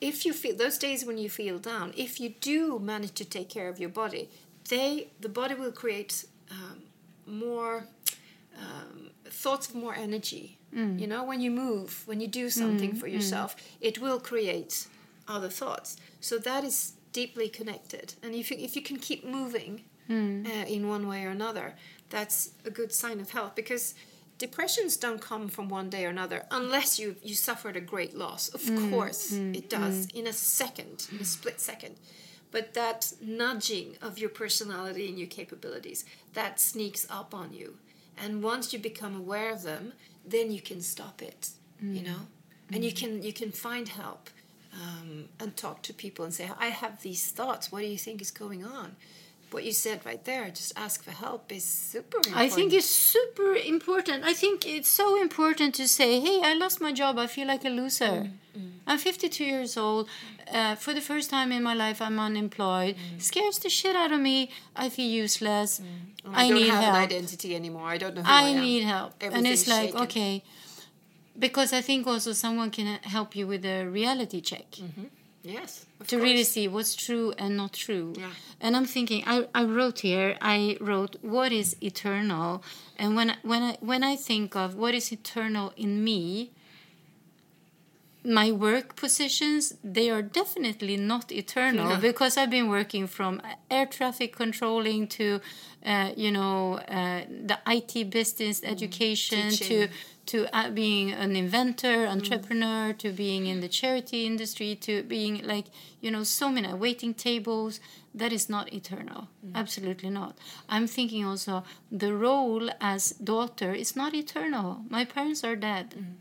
if you feel those days when you feel down, if you do manage to take care of your body, they the body will create um, more um, thoughts of more energy. You know, when you move, when you do something for yourself, it will create other thoughts. So that is deeply connected. And if you, if you can keep moving Hmm. uh, in one way or another, that's a good sign of health because depressions don't come from one day or another unless you you suffered a great loss. Of Hmm. course, it does in a second, in a split second. But that nudging of your personality and your capabilities that sneaks up on you, and once you become aware of them, then you can stop it. You know, and you can you can find help um, and talk to people and say, I have these thoughts. What do you think is going on? What you said right there, just ask for help, is super important. I think it's super important. I think it's so important to say, "Hey, I lost my job. I feel like a loser. Mm, I'm 52 years old. Uh, for the first time in my life, I'm unemployed. Scares the shit out of me. I feel useless. Mm. I, I, don't need have help. an identity anymore. I don't know who I, I need help. and it's like, shaken. okay, because I think also someone can help you with a reality check Yes, to course. really see what's true and not true. Yeah. And I'm thinking, I, I wrote here, I wrote, what is eternal? And when I, when I when I think of what is eternal in me, my work positions they are definitely not eternal No. because I've been working from air traffic controlling to, uh, you know, uh, the IT business education to Teaching. to uh, being an inventor, mm. entrepreneur, to being in the charity industry, to being like, you know, so many waiting tables. That is not eternal. Mm. Absolutely not. I'm thinking also the role as daughter is not eternal. My parents are dead. Mm.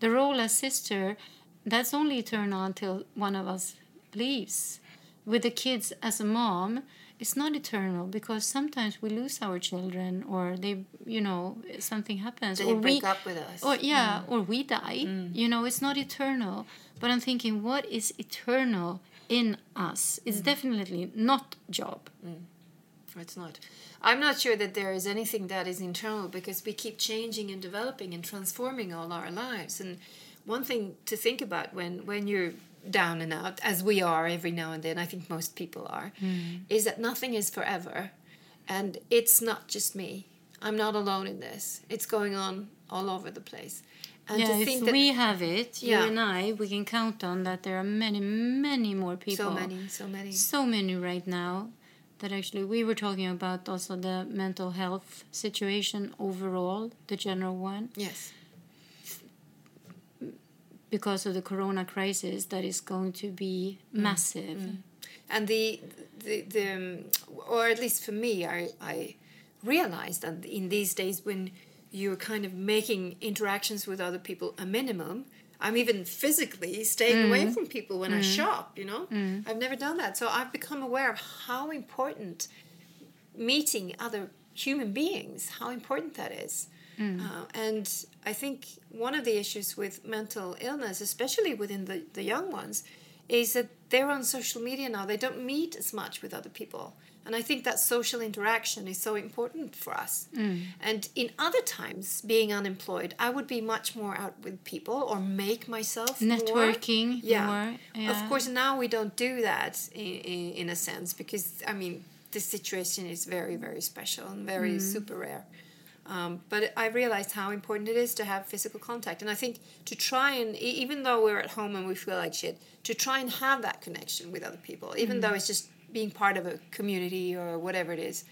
The role as sister, that's only eternal until one of us leaves. With the kids as a mom, it's not eternal because sometimes we lose our children or they, you know, something happens. They or break we, up with us. or yeah, mm. or we die. Mm. You know, it's not eternal. But I'm thinking, what is eternal in us? It's mm. definitely not job. It's not. I'm not sure that there is anything that is internal because we keep changing and developing and transforming all our lives. And one thing to think about when when you're down and out, as we are every now and then, I think most people are, hmm. is that nothing is forever, and it's not just me. I'm not alone in this. It's going on all over the place. And yeah, to if think that we have it, you Yeah. and I, we can count on that there are many, many more people. so many, so many. so many right now that actually we were talking about also the mental health situation overall, the general one, Yes. Because of the corona crisis that is going to be Mm. massive. Mm. and the the, the or at least for me I, I realized that in these days when you're kind of making interactions with other people a minimum i'm even physically staying away mm. from people when i mm. shop you know? I've never done that. So i've become aware of how important meeting other human beings how important that is uh, and i think one of the issues with mental illness especially within the, the young ones is that they're on social media now they don't meet as much with other people and i think that social interaction is so important for us and in other times being unemployed i would be much more out with people or make myself more. Networking yeah. more, yeah. of course now we don't do that in, in, in a sense because i mean this situation is very very special and very Mm. super rare um, but I realized how important it is to have physical contact, and I think to try and even though we're at home and we feel like shit, to try and have that connection with other people, even Mm. though it's just being part of a community or whatever it is,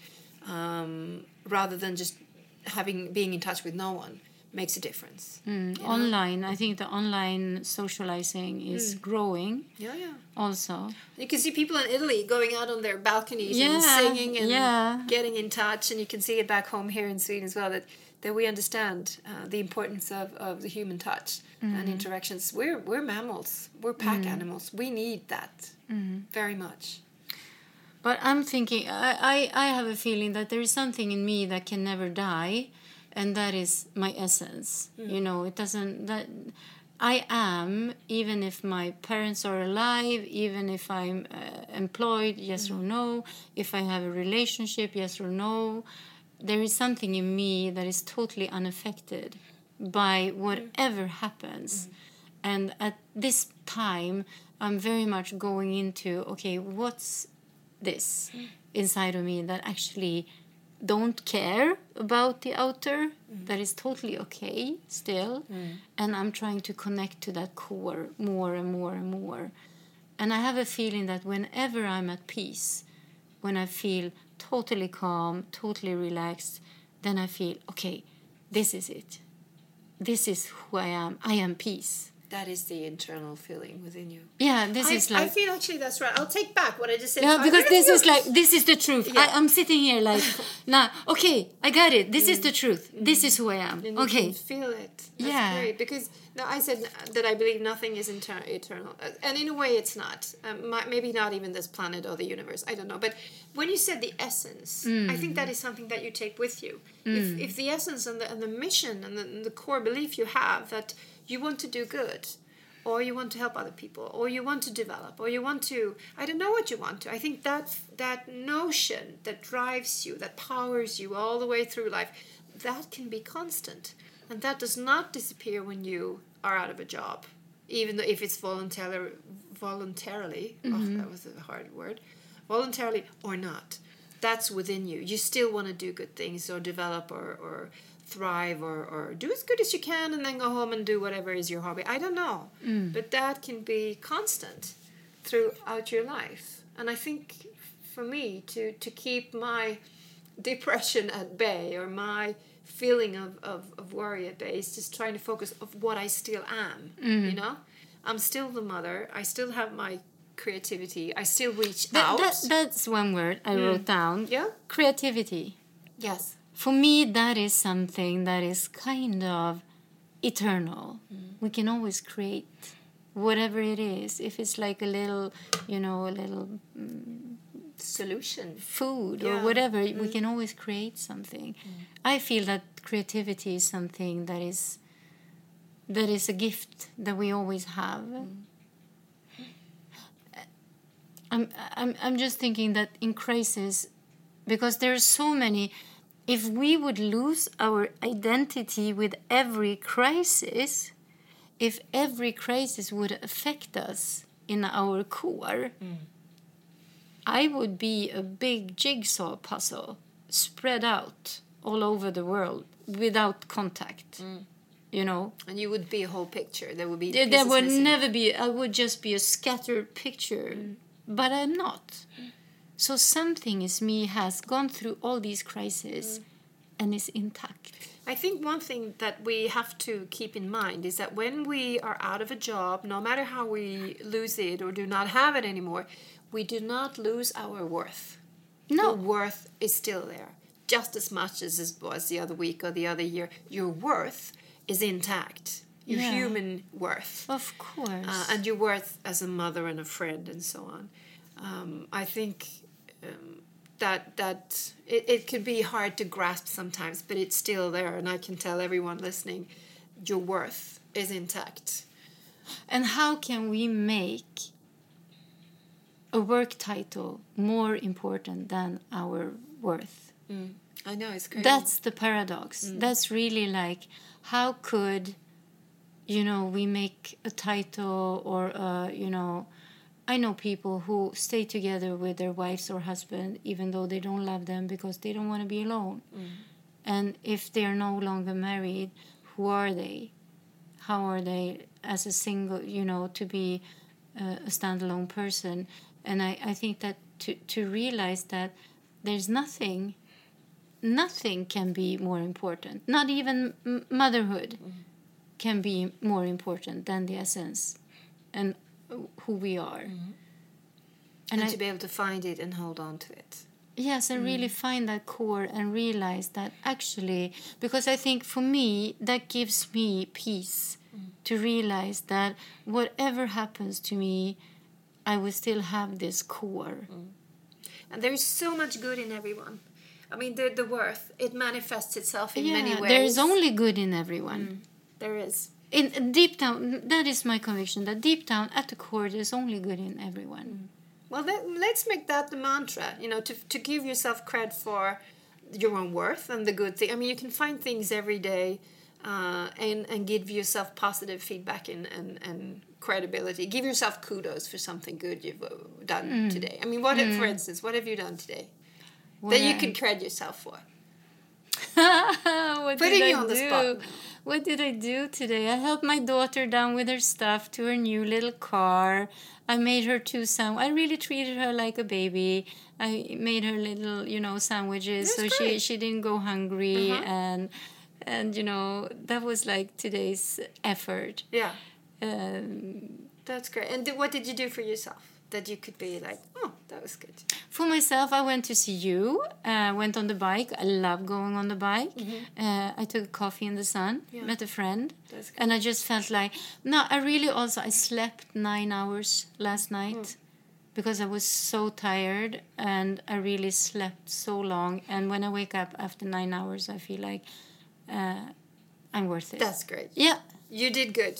um, rather than just having being in touch with no one, makes a difference. Mm, you know? Online, I think the online socializing Mm. is growing Yeah, yeah. also. You can see people in Italy going out on their balconies and singing and yeah. getting in touch, and you can see it back home here in Sweden as well that that we understand uh, the importance of, of the human touch Mm-hmm. and interactions. We're we're mammals. We're pack Mm. animals. We need that Mm-hmm. very much. But I'm thinking, I, I, I have a feeling that there is something in me that can never die, and that is my essence. Mm. You know, it doesn't, that I am, even if my parents are alive, even if I'm uh, employed, yes or mm. no, if I have a relationship, yes or no, there is something in me that is totally unaffected by mm. whatever happens. And at this time, I'm very much going into okay, what's this inside of me that actually don't care about the outer that is totally okay still mm. and i'm trying to connect to that core more and more and more And I have a feeling that whenever I'm at peace, when I feel totally calm, totally relaxed, then I feel, okay, this is it. This is who I am. I am peace. That is the internal feeling within you. Yeah, this I, is like I feel actually that's right. I'll take back what I just said. Yeah, because this is like this is the truth. Yeah. I, I'm sitting here like now. Okay, I got it. This is the truth. This is who I am. And you Okay. can feel it. That's Yeah. great. Because no, I said that I believe nothing is inter- eternal, Uh, and in a way, it's not. Um, mi- maybe not even this planet or the universe. I don't know. But when you said the essence, I think that is something that you take with you. If, if the essence and the, and the mission and the, and the core belief you have that you want to do good, or you want to help other people, or you want to develop, or you want to I don't know what you want to. I think that that notion that drives you, that powers you all the way through life, that can be constant. And that does not disappear when you are out of a job. Even though if it's voluntarily voluntarily, oh, that mm-hmm. was a hard word. Voluntarily or not. That's within you. You still want to do good things or develop or, or thrive or, or do as good as you can and then go home and do whatever is your hobby. I don't know. Mm. But that can be constant throughout your life. And I think for me to, to keep my depression at bay or my feeling of, of, of worry at bay is just trying to focus of what I still am. Mm. You know? I'm still the mother. I still have my creativity. I still reach That, out. that, that's one word I mm. wrote down. yeah? Creativity. Yes. For me, that is something that is kind of eternal. Mm. We can always create whatever it is. If it's like a little, you know, a little mm, Solution. food Yeah. or whatever, we mm. can always create something. I feel that creativity is something that is that is a gift that we always have. I'm, I'm, I'm just thinking that in crisis, because there are so many, if we would lose our identity with every crisis, if every crisis would affect us in our core, I would be a big jigsaw puzzle spread out all over the world without contact. You know, And you would be a whole picture. There would be there, there would missing. never be. I would just be a scattered picture, mm. but I'm not. So something is me has gone through all these crises, and is intact. I think one thing that we have to keep in mind is that when we are out of a job, no matter how we lose it or do not have it anymore, we do not lose our worth. No. The worth is still there, just as much as it was the other week or the other year. Your worth is intact. Your Yeah. human worth. Of course. uh, and your worth as a mother and a friend and so on. Um, I think um, that that it, it could be hard to grasp sometimes, but it's still there, and I can tell everyone listening, your worth is intact. And how can we make a work title more important than our worth? Mm, I know it's crazy. That's the paradox. Mm. That's really like how could you know we make a title or a, you know I know people who stay together with their wives or husband even though they don't love them because they don't want to be alone. And if they're no longer married, who are they? How are they as a single, you know, to be uh, a standalone person? And I, I think that to, to realize that there's nothing nothing can be more important. Not even motherhood can be more important than the essence and who we are. Mm-hmm. and And I, to be able to find it and hold on to it. yes, and mm-hmm. really find that core and realize that actually, because I think for me, that gives me peace mm-hmm. to realize that whatever happens to me, I will still have this core. And there is so much good in everyone. I mean, the, the worth, it manifests itself in many ways. there is only good in everyone. There is. In deep down that is my conviction that deep down at the core there's only good in everyone Well, let, let's make that the mantra, you know, to, to give yourself credit for your own worth and the good thing. I mean, you can find things every day uh, and, and give yourself positive feedback and, and, and credibility. Give yourself kudos for something good you've uh, done today. I mean, what, if, for instance, what have you done today that you What can credit yourself for? what Putting you I on the spot now. What did I do today? I helped my daughter down with her stuff to her new little car. I made her two sand. I really treated her like a baby. I made her little, you know, sandwiches That's so she she didn't go hungry Uh-huh. and and you know that was like today's effort. Yeah. Um, That's great. And th- what did you do for yourself that you could be like, oh, that was good? For myself, I went to see you. Uh, went on the bike. I love going on the bike. Uh, I took a coffee in the sun. Mm-hmm. Yeah. Met a friend, That's good. and I just felt like no. I really also I slept nine hours last night Mm. because I was so tired, and I really slept so long. And when I wake up after nine hours, I feel like uh, I'm worth it. That's great. yeah, You did good.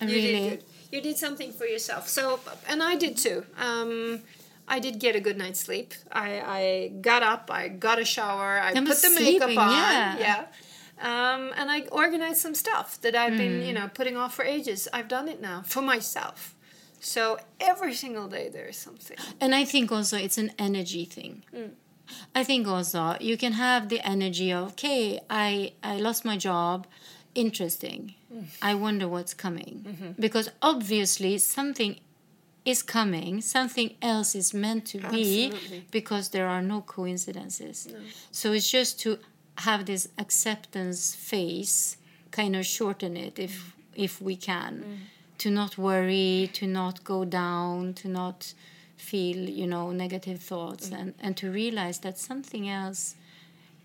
I you Really? did good. You did something for yourself. So, and I did too. Um, I did get a good night's sleep. I, I got up. I got a shower. I I'm put the makeup on. yeah. Yeah. Um, and I organized some stuff that I've been, Mm. you know, putting off for ages. I've done it now for myself. So every single day there is something. And I think also it's an energy thing. I think also you can have the energy of okay, I I lost my job, interesting. I wonder what's coming. Mm-hmm. Because obviously something is coming, something else is meant to be because there are no coincidences. So it's just to have this acceptance phase, kind of shorten it if mm-hmm. if we can, mm-hmm. to not worry, to not go down, to not feel you know negative thoughts, and and to realize that something else.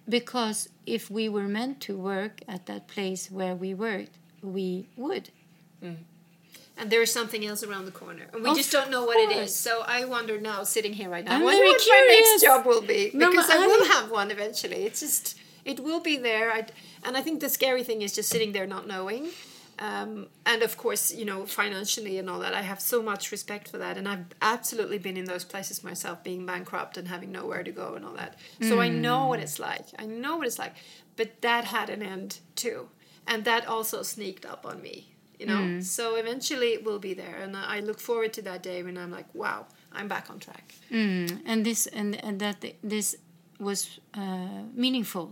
Because if we were meant to work at that place where we worked, we would. And there is something else around the corner. And we Of just don't know what it course. is. So I wonder now, sitting here right now, I'm I wonder what my next job will be. No, Because but I will have one eventually. It's just, it will be there. I, and I think the scary thing is just sitting there not knowing. Um, and of course, you know, financially and all that, I have so much respect for that. And I've absolutely been in those places myself, being bankrupt and having nowhere to go and all that. So I know what it's like. I know what it's like. But that had an end too. And that also sneaked up on me, you know? So eventually it will be there. And I look forward to that day when I'm like, wow, I'm back on track. Mm, and this and, and that this was uh, meaningful.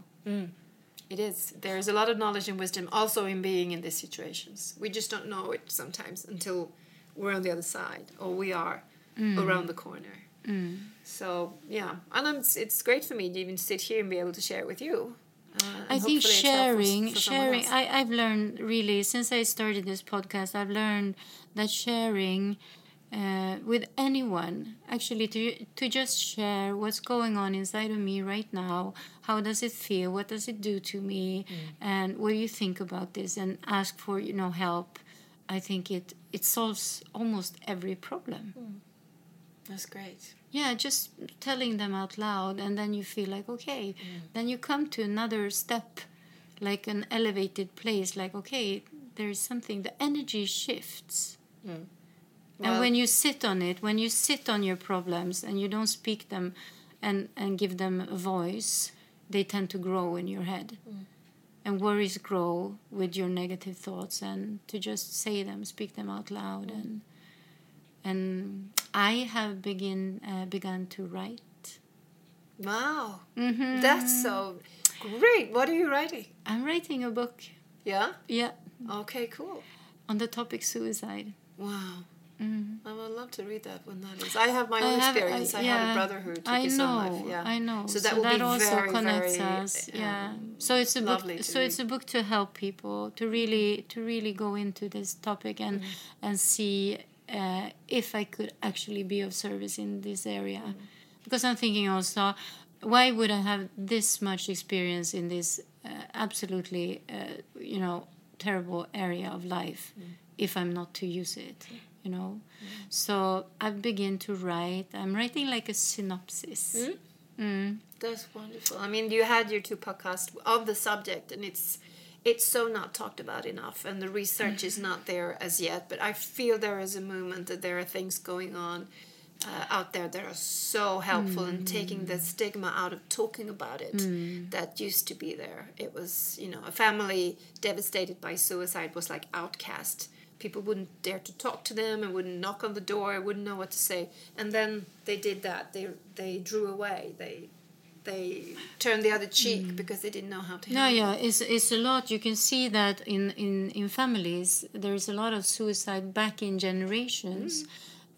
It is. There's a lot of knowledge and wisdom also in being in these situations. We just don't know it sometimes until we're on the other side or we are around the corner. So yeah, and I'm, it's great for me to even sit here and be able to share it with you. Uh, I think hopefully it's helpful sharing, sharing. I, I've learned really since I started this podcast. I've learned that sharing uh, with anyone, actually, to to just share what's going on inside of me right now. How does it feel? What does it do to me? And what do you think about this? And ask for you know help. I think it it solves almost every problem. That's great. Yeah, just telling them out loud, and then you feel like, okay, mm. then you come to another step, like an elevated place, like, okay, there is something, the energy shifts. Mm. and Well- when you sit on it, when you sit on your problems and you don't speak them and, and give them a voice, they tend to grow in your head. Mm. And worries grow with your negative thoughts, and to just say them, speak them out loud, and and I have begin uh, begun to write. Wow, Mm-hmm. that's so great. What are you writing? I'm writing a book. Yeah. Yeah, Okay. Cool. on the topic suicide. Wow. Mm. I would love to read that when that is. I have my I own have- I- experience. I, had yeah, a brother who took I his know, own life. Yeah. I know. So that will be also very, connects very, us. Yeah. um, So it's a book. So it's a book to help people to really to really go into this topic and Mm-hmm. and see uh, if I could actually be of service in this area, Mm-hmm. because I'm thinking also, why would I have this much experience in this uh, absolutely uh, you know terrible area of life Mm. if I'm not to use it, you know? So I begin to write. I'm writing like a synopsis. Mm. That's wonderful. I mean, you had your two podcasts of the subject, and it's it's so not talked about enough, and the research is not there as yet. But I feel there is a movement that there are things going on uh, out there that are so helpful in taking the stigma out of talking about it that used to be there. It was, you know, a family devastated by suicide was like outcast. People wouldn't dare to talk to them and wouldn't knock on the door, wouldn't know what to say. And then they did that. They they drew away. They they turned the other cheek mm. because they didn't know how to No, yeah, it's it's a lot. You can see that in in in families, there is a lot of suicide back in generations mm.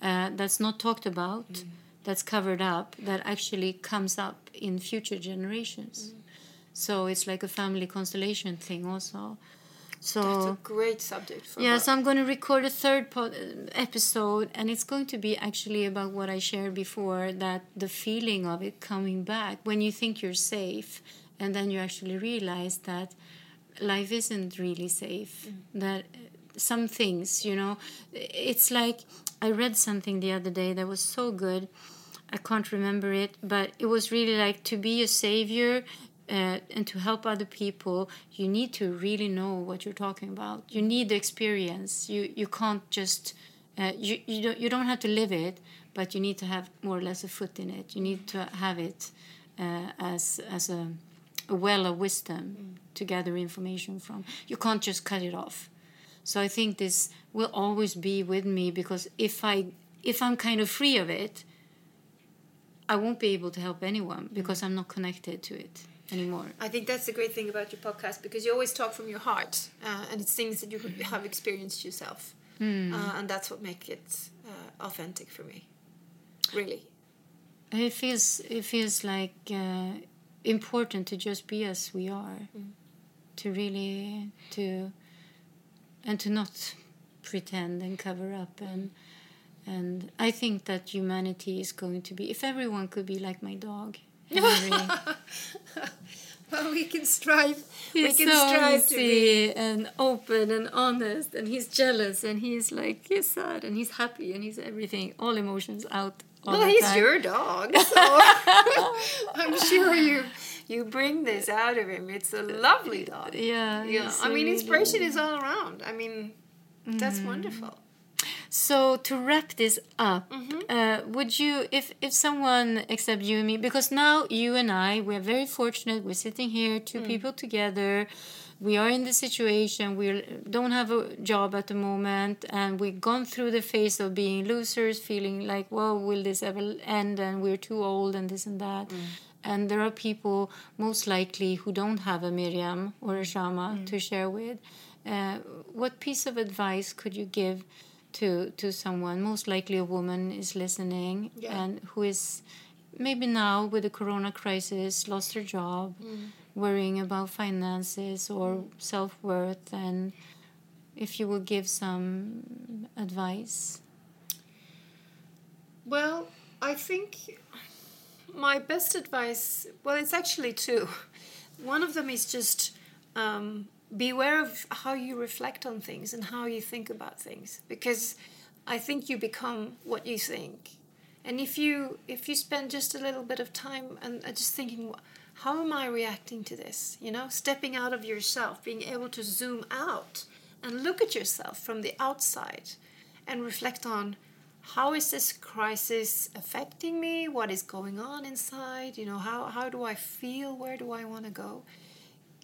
uh, that's not talked about, mm. that's covered up, that actually comes up in future generations. So it's like a family constellation thing, also. So That's a great subject for yeah, book. so I'm going to record a third pod- episode, and it's going to be actually about what I shared before that the feeling of it coming back when you think you're safe, and then you actually realize that life isn't really safe. That uh, some things, you know, it's like I read something the other day that was so good. I can't remember it, but it was really like to be a savior uh, and to help other people, you need to really know what you're talking about. You need the experience. You you can't just uh, you you don't you don't have to live it, but you need to have more or less a foot in it. You need to have it uh, as as a, a well of wisdom to gather information from. You can't just cut it off. So I think this will always be with me because if I if I'm kind of free of it, I won't be able to help anyone because I'm not connected to it anymore. I think that's the great thing about your podcast because you always talk from your heart, uh, and it's things that you have experienced yourself, uh, and that's what makes it uh, authentic for me. Really, It feels it feels like uh, important to just be as we are, to really to and to not pretend and cover up and and I think that humanity is going to be if everyone could be like my dog. Henry. well, we can strive. He's we can so strive to be. and open and honest, and he's jealous, and he's like he's sad, and he's happy, and he's everything, all emotions out. All Well, he's time. your dog, so I'm sure you you bring this out of him. It's a lovely dog. Yeah, Yeah, I mean, really- inspiration is all around. I mean, that's Mm. wonderful. So to wrap this up, Mm-hmm. uh, would you, if if someone except you and me, because now you and I, we're very fortunate. We're sitting here, two Mm. people together. We are in the situation. We don't have a job at the moment, and we've gone through the phase of being losers, feeling like, "Well, will this ever end?" And we're too old, and this and that. Mm. And there are people most likely who don't have a Miriam or a Shama Mm. to share with. Uh, what piece of advice could you give to to someone? Most likely, a woman is listening Yeah. and who is maybe now with the Corona crisis lost her job, worrying about finances or self worth, and if you would give some advice. Well, I think my best advice, well, it's actually two. One of them is just um, beware of how you reflect on things and how you think about things because I think you become what you think. And if you if you spend just a little bit of time and uh, just thinking, how am I reacting to this? You know, stepping out of yourself, being able to zoom out and look at yourself from the outside and reflect on how is this crisis affecting me what is going on inside you know how, how do i feel where do i want to go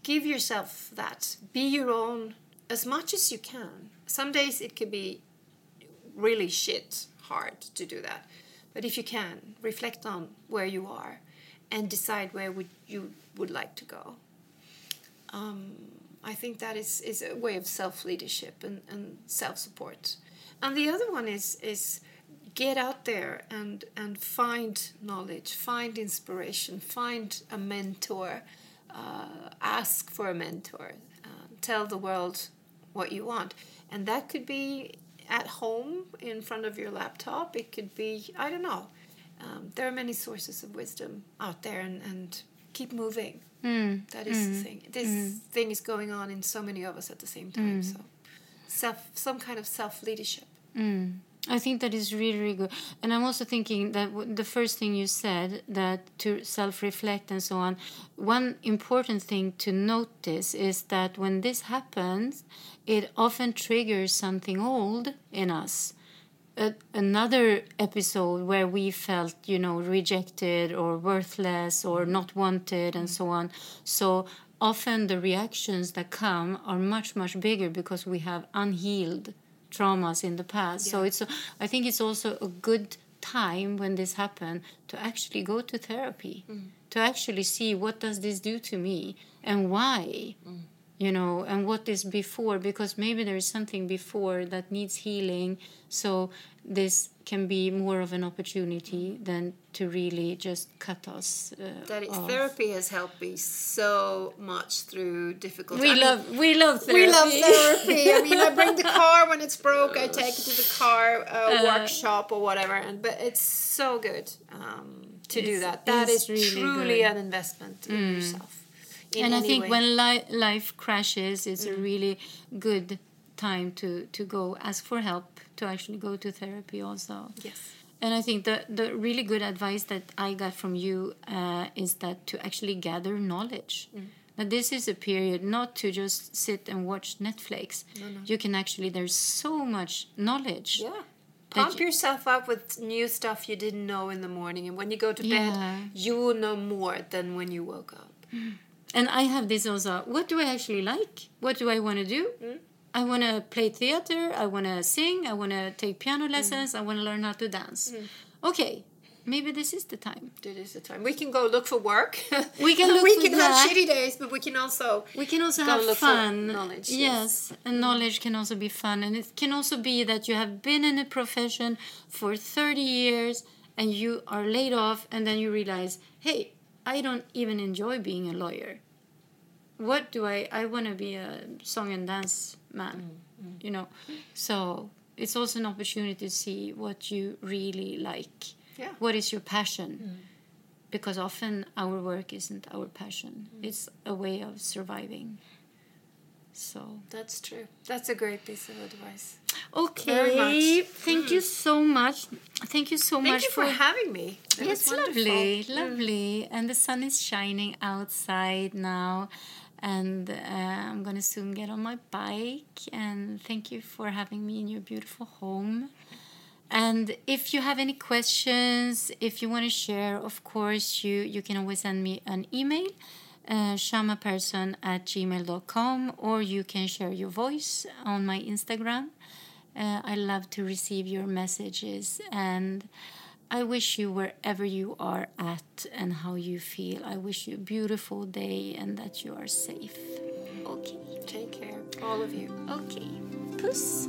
give yourself that. Be your own as much as you can. Some days it could be really shit hard to do that. But if you can reflect on where you are and decide where would you would like to go. Um, I think that is, is a way of self leadership and, and self support. And the other one is is get out there and and find knowledge, find inspiration, find a mentor, uh, ask for a mentor, uh, tell the world what you want, and that could be at home in front of your laptop. It could be I don't know. Um, there are many sources of wisdom out there, and, and keep moving. Mm. That is the thing. This thing is going on in so many of us at the same time. So, self, some kind of self leadership. I think that is really, really good. And I'm also thinking that the first thing you said, that to self reflect and so on, one important thing to notice is that when this happens, it often triggers something old in us. A, another episode where we felt, you know, rejected or worthless or not wanted and so on. So often the reactions that come are much, much bigger because we have unhealed traumas in the past. So it's a, I think it's also a good time when this happened to actually go to therapy mm. to actually see what does this do to me and why mm. you know and what is before because maybe there is something before that needs healing. So this can be more of an opportunity than to really just cut us uh, That therapy has helped me so much through difficult. we I mean, love we love therapy. We love therapy. I mean, I bring the car when it's broke. I take it to the car uh, workshop or whatever, and but it's so good um, to do that. That is really truly good. an investment in yourself. in and I think way. when li- life crashes, it's a really good time to to go ask for help to actually go to therapy also. yes, And I think the the really good advice that I got from you uh, is that to actually gather knowledge. Mm. That this is a period not to just sit and watch Netflix. No, no. You can actually there's so much knowledge. yeah. Pump you- yourself up with new stuff you didn't know in the morning, and when you go to bed, Yeah. you will know more than when you woke up. Mm. And I have this also. What do I actually like? What do I want to do? Mm. I want to play theater. I want to sing. I want to take piano mm. lessons. I want to learn how to dance. Mm. Okay, maybe this is the time. It is the time. We can go look for work. We can look we for can that. have shitty days, but we can also We can also have fun. knowledge, Yes. yes. and knowledge can also be fun. And it can also be that you have been in a profession for 30 years and you are laid off, and then you realize, hey, I don't even enjoy being a lawyer. What do I? I want to be a song and dance man, mm, mm. you know? So it's also an opportunity to see what you really like. Yeah. What is your passion? Mm. Because often our work isn't our passion, it's a way of surviving. So, That's true. That's a great piece of advice. okay. much. Thank you so much. Thank you so Thank much you for having me. It's lovely, lovely. And the sun is shining outside now. And uh, I'm to soon get on my bike. And thank you for having me in your beautiful home. And if you have any questions, if you want to share, of course, you, you can always send me an email, uh, shamaperson at gmail.com, or you can share your voice on my Instagram. Uh, I love to receive your messages. And I wish you wherever you are at and how you feel. I wish you a beautiful day and that you are safe. Okay. Take care, all of you. Okay. Puss.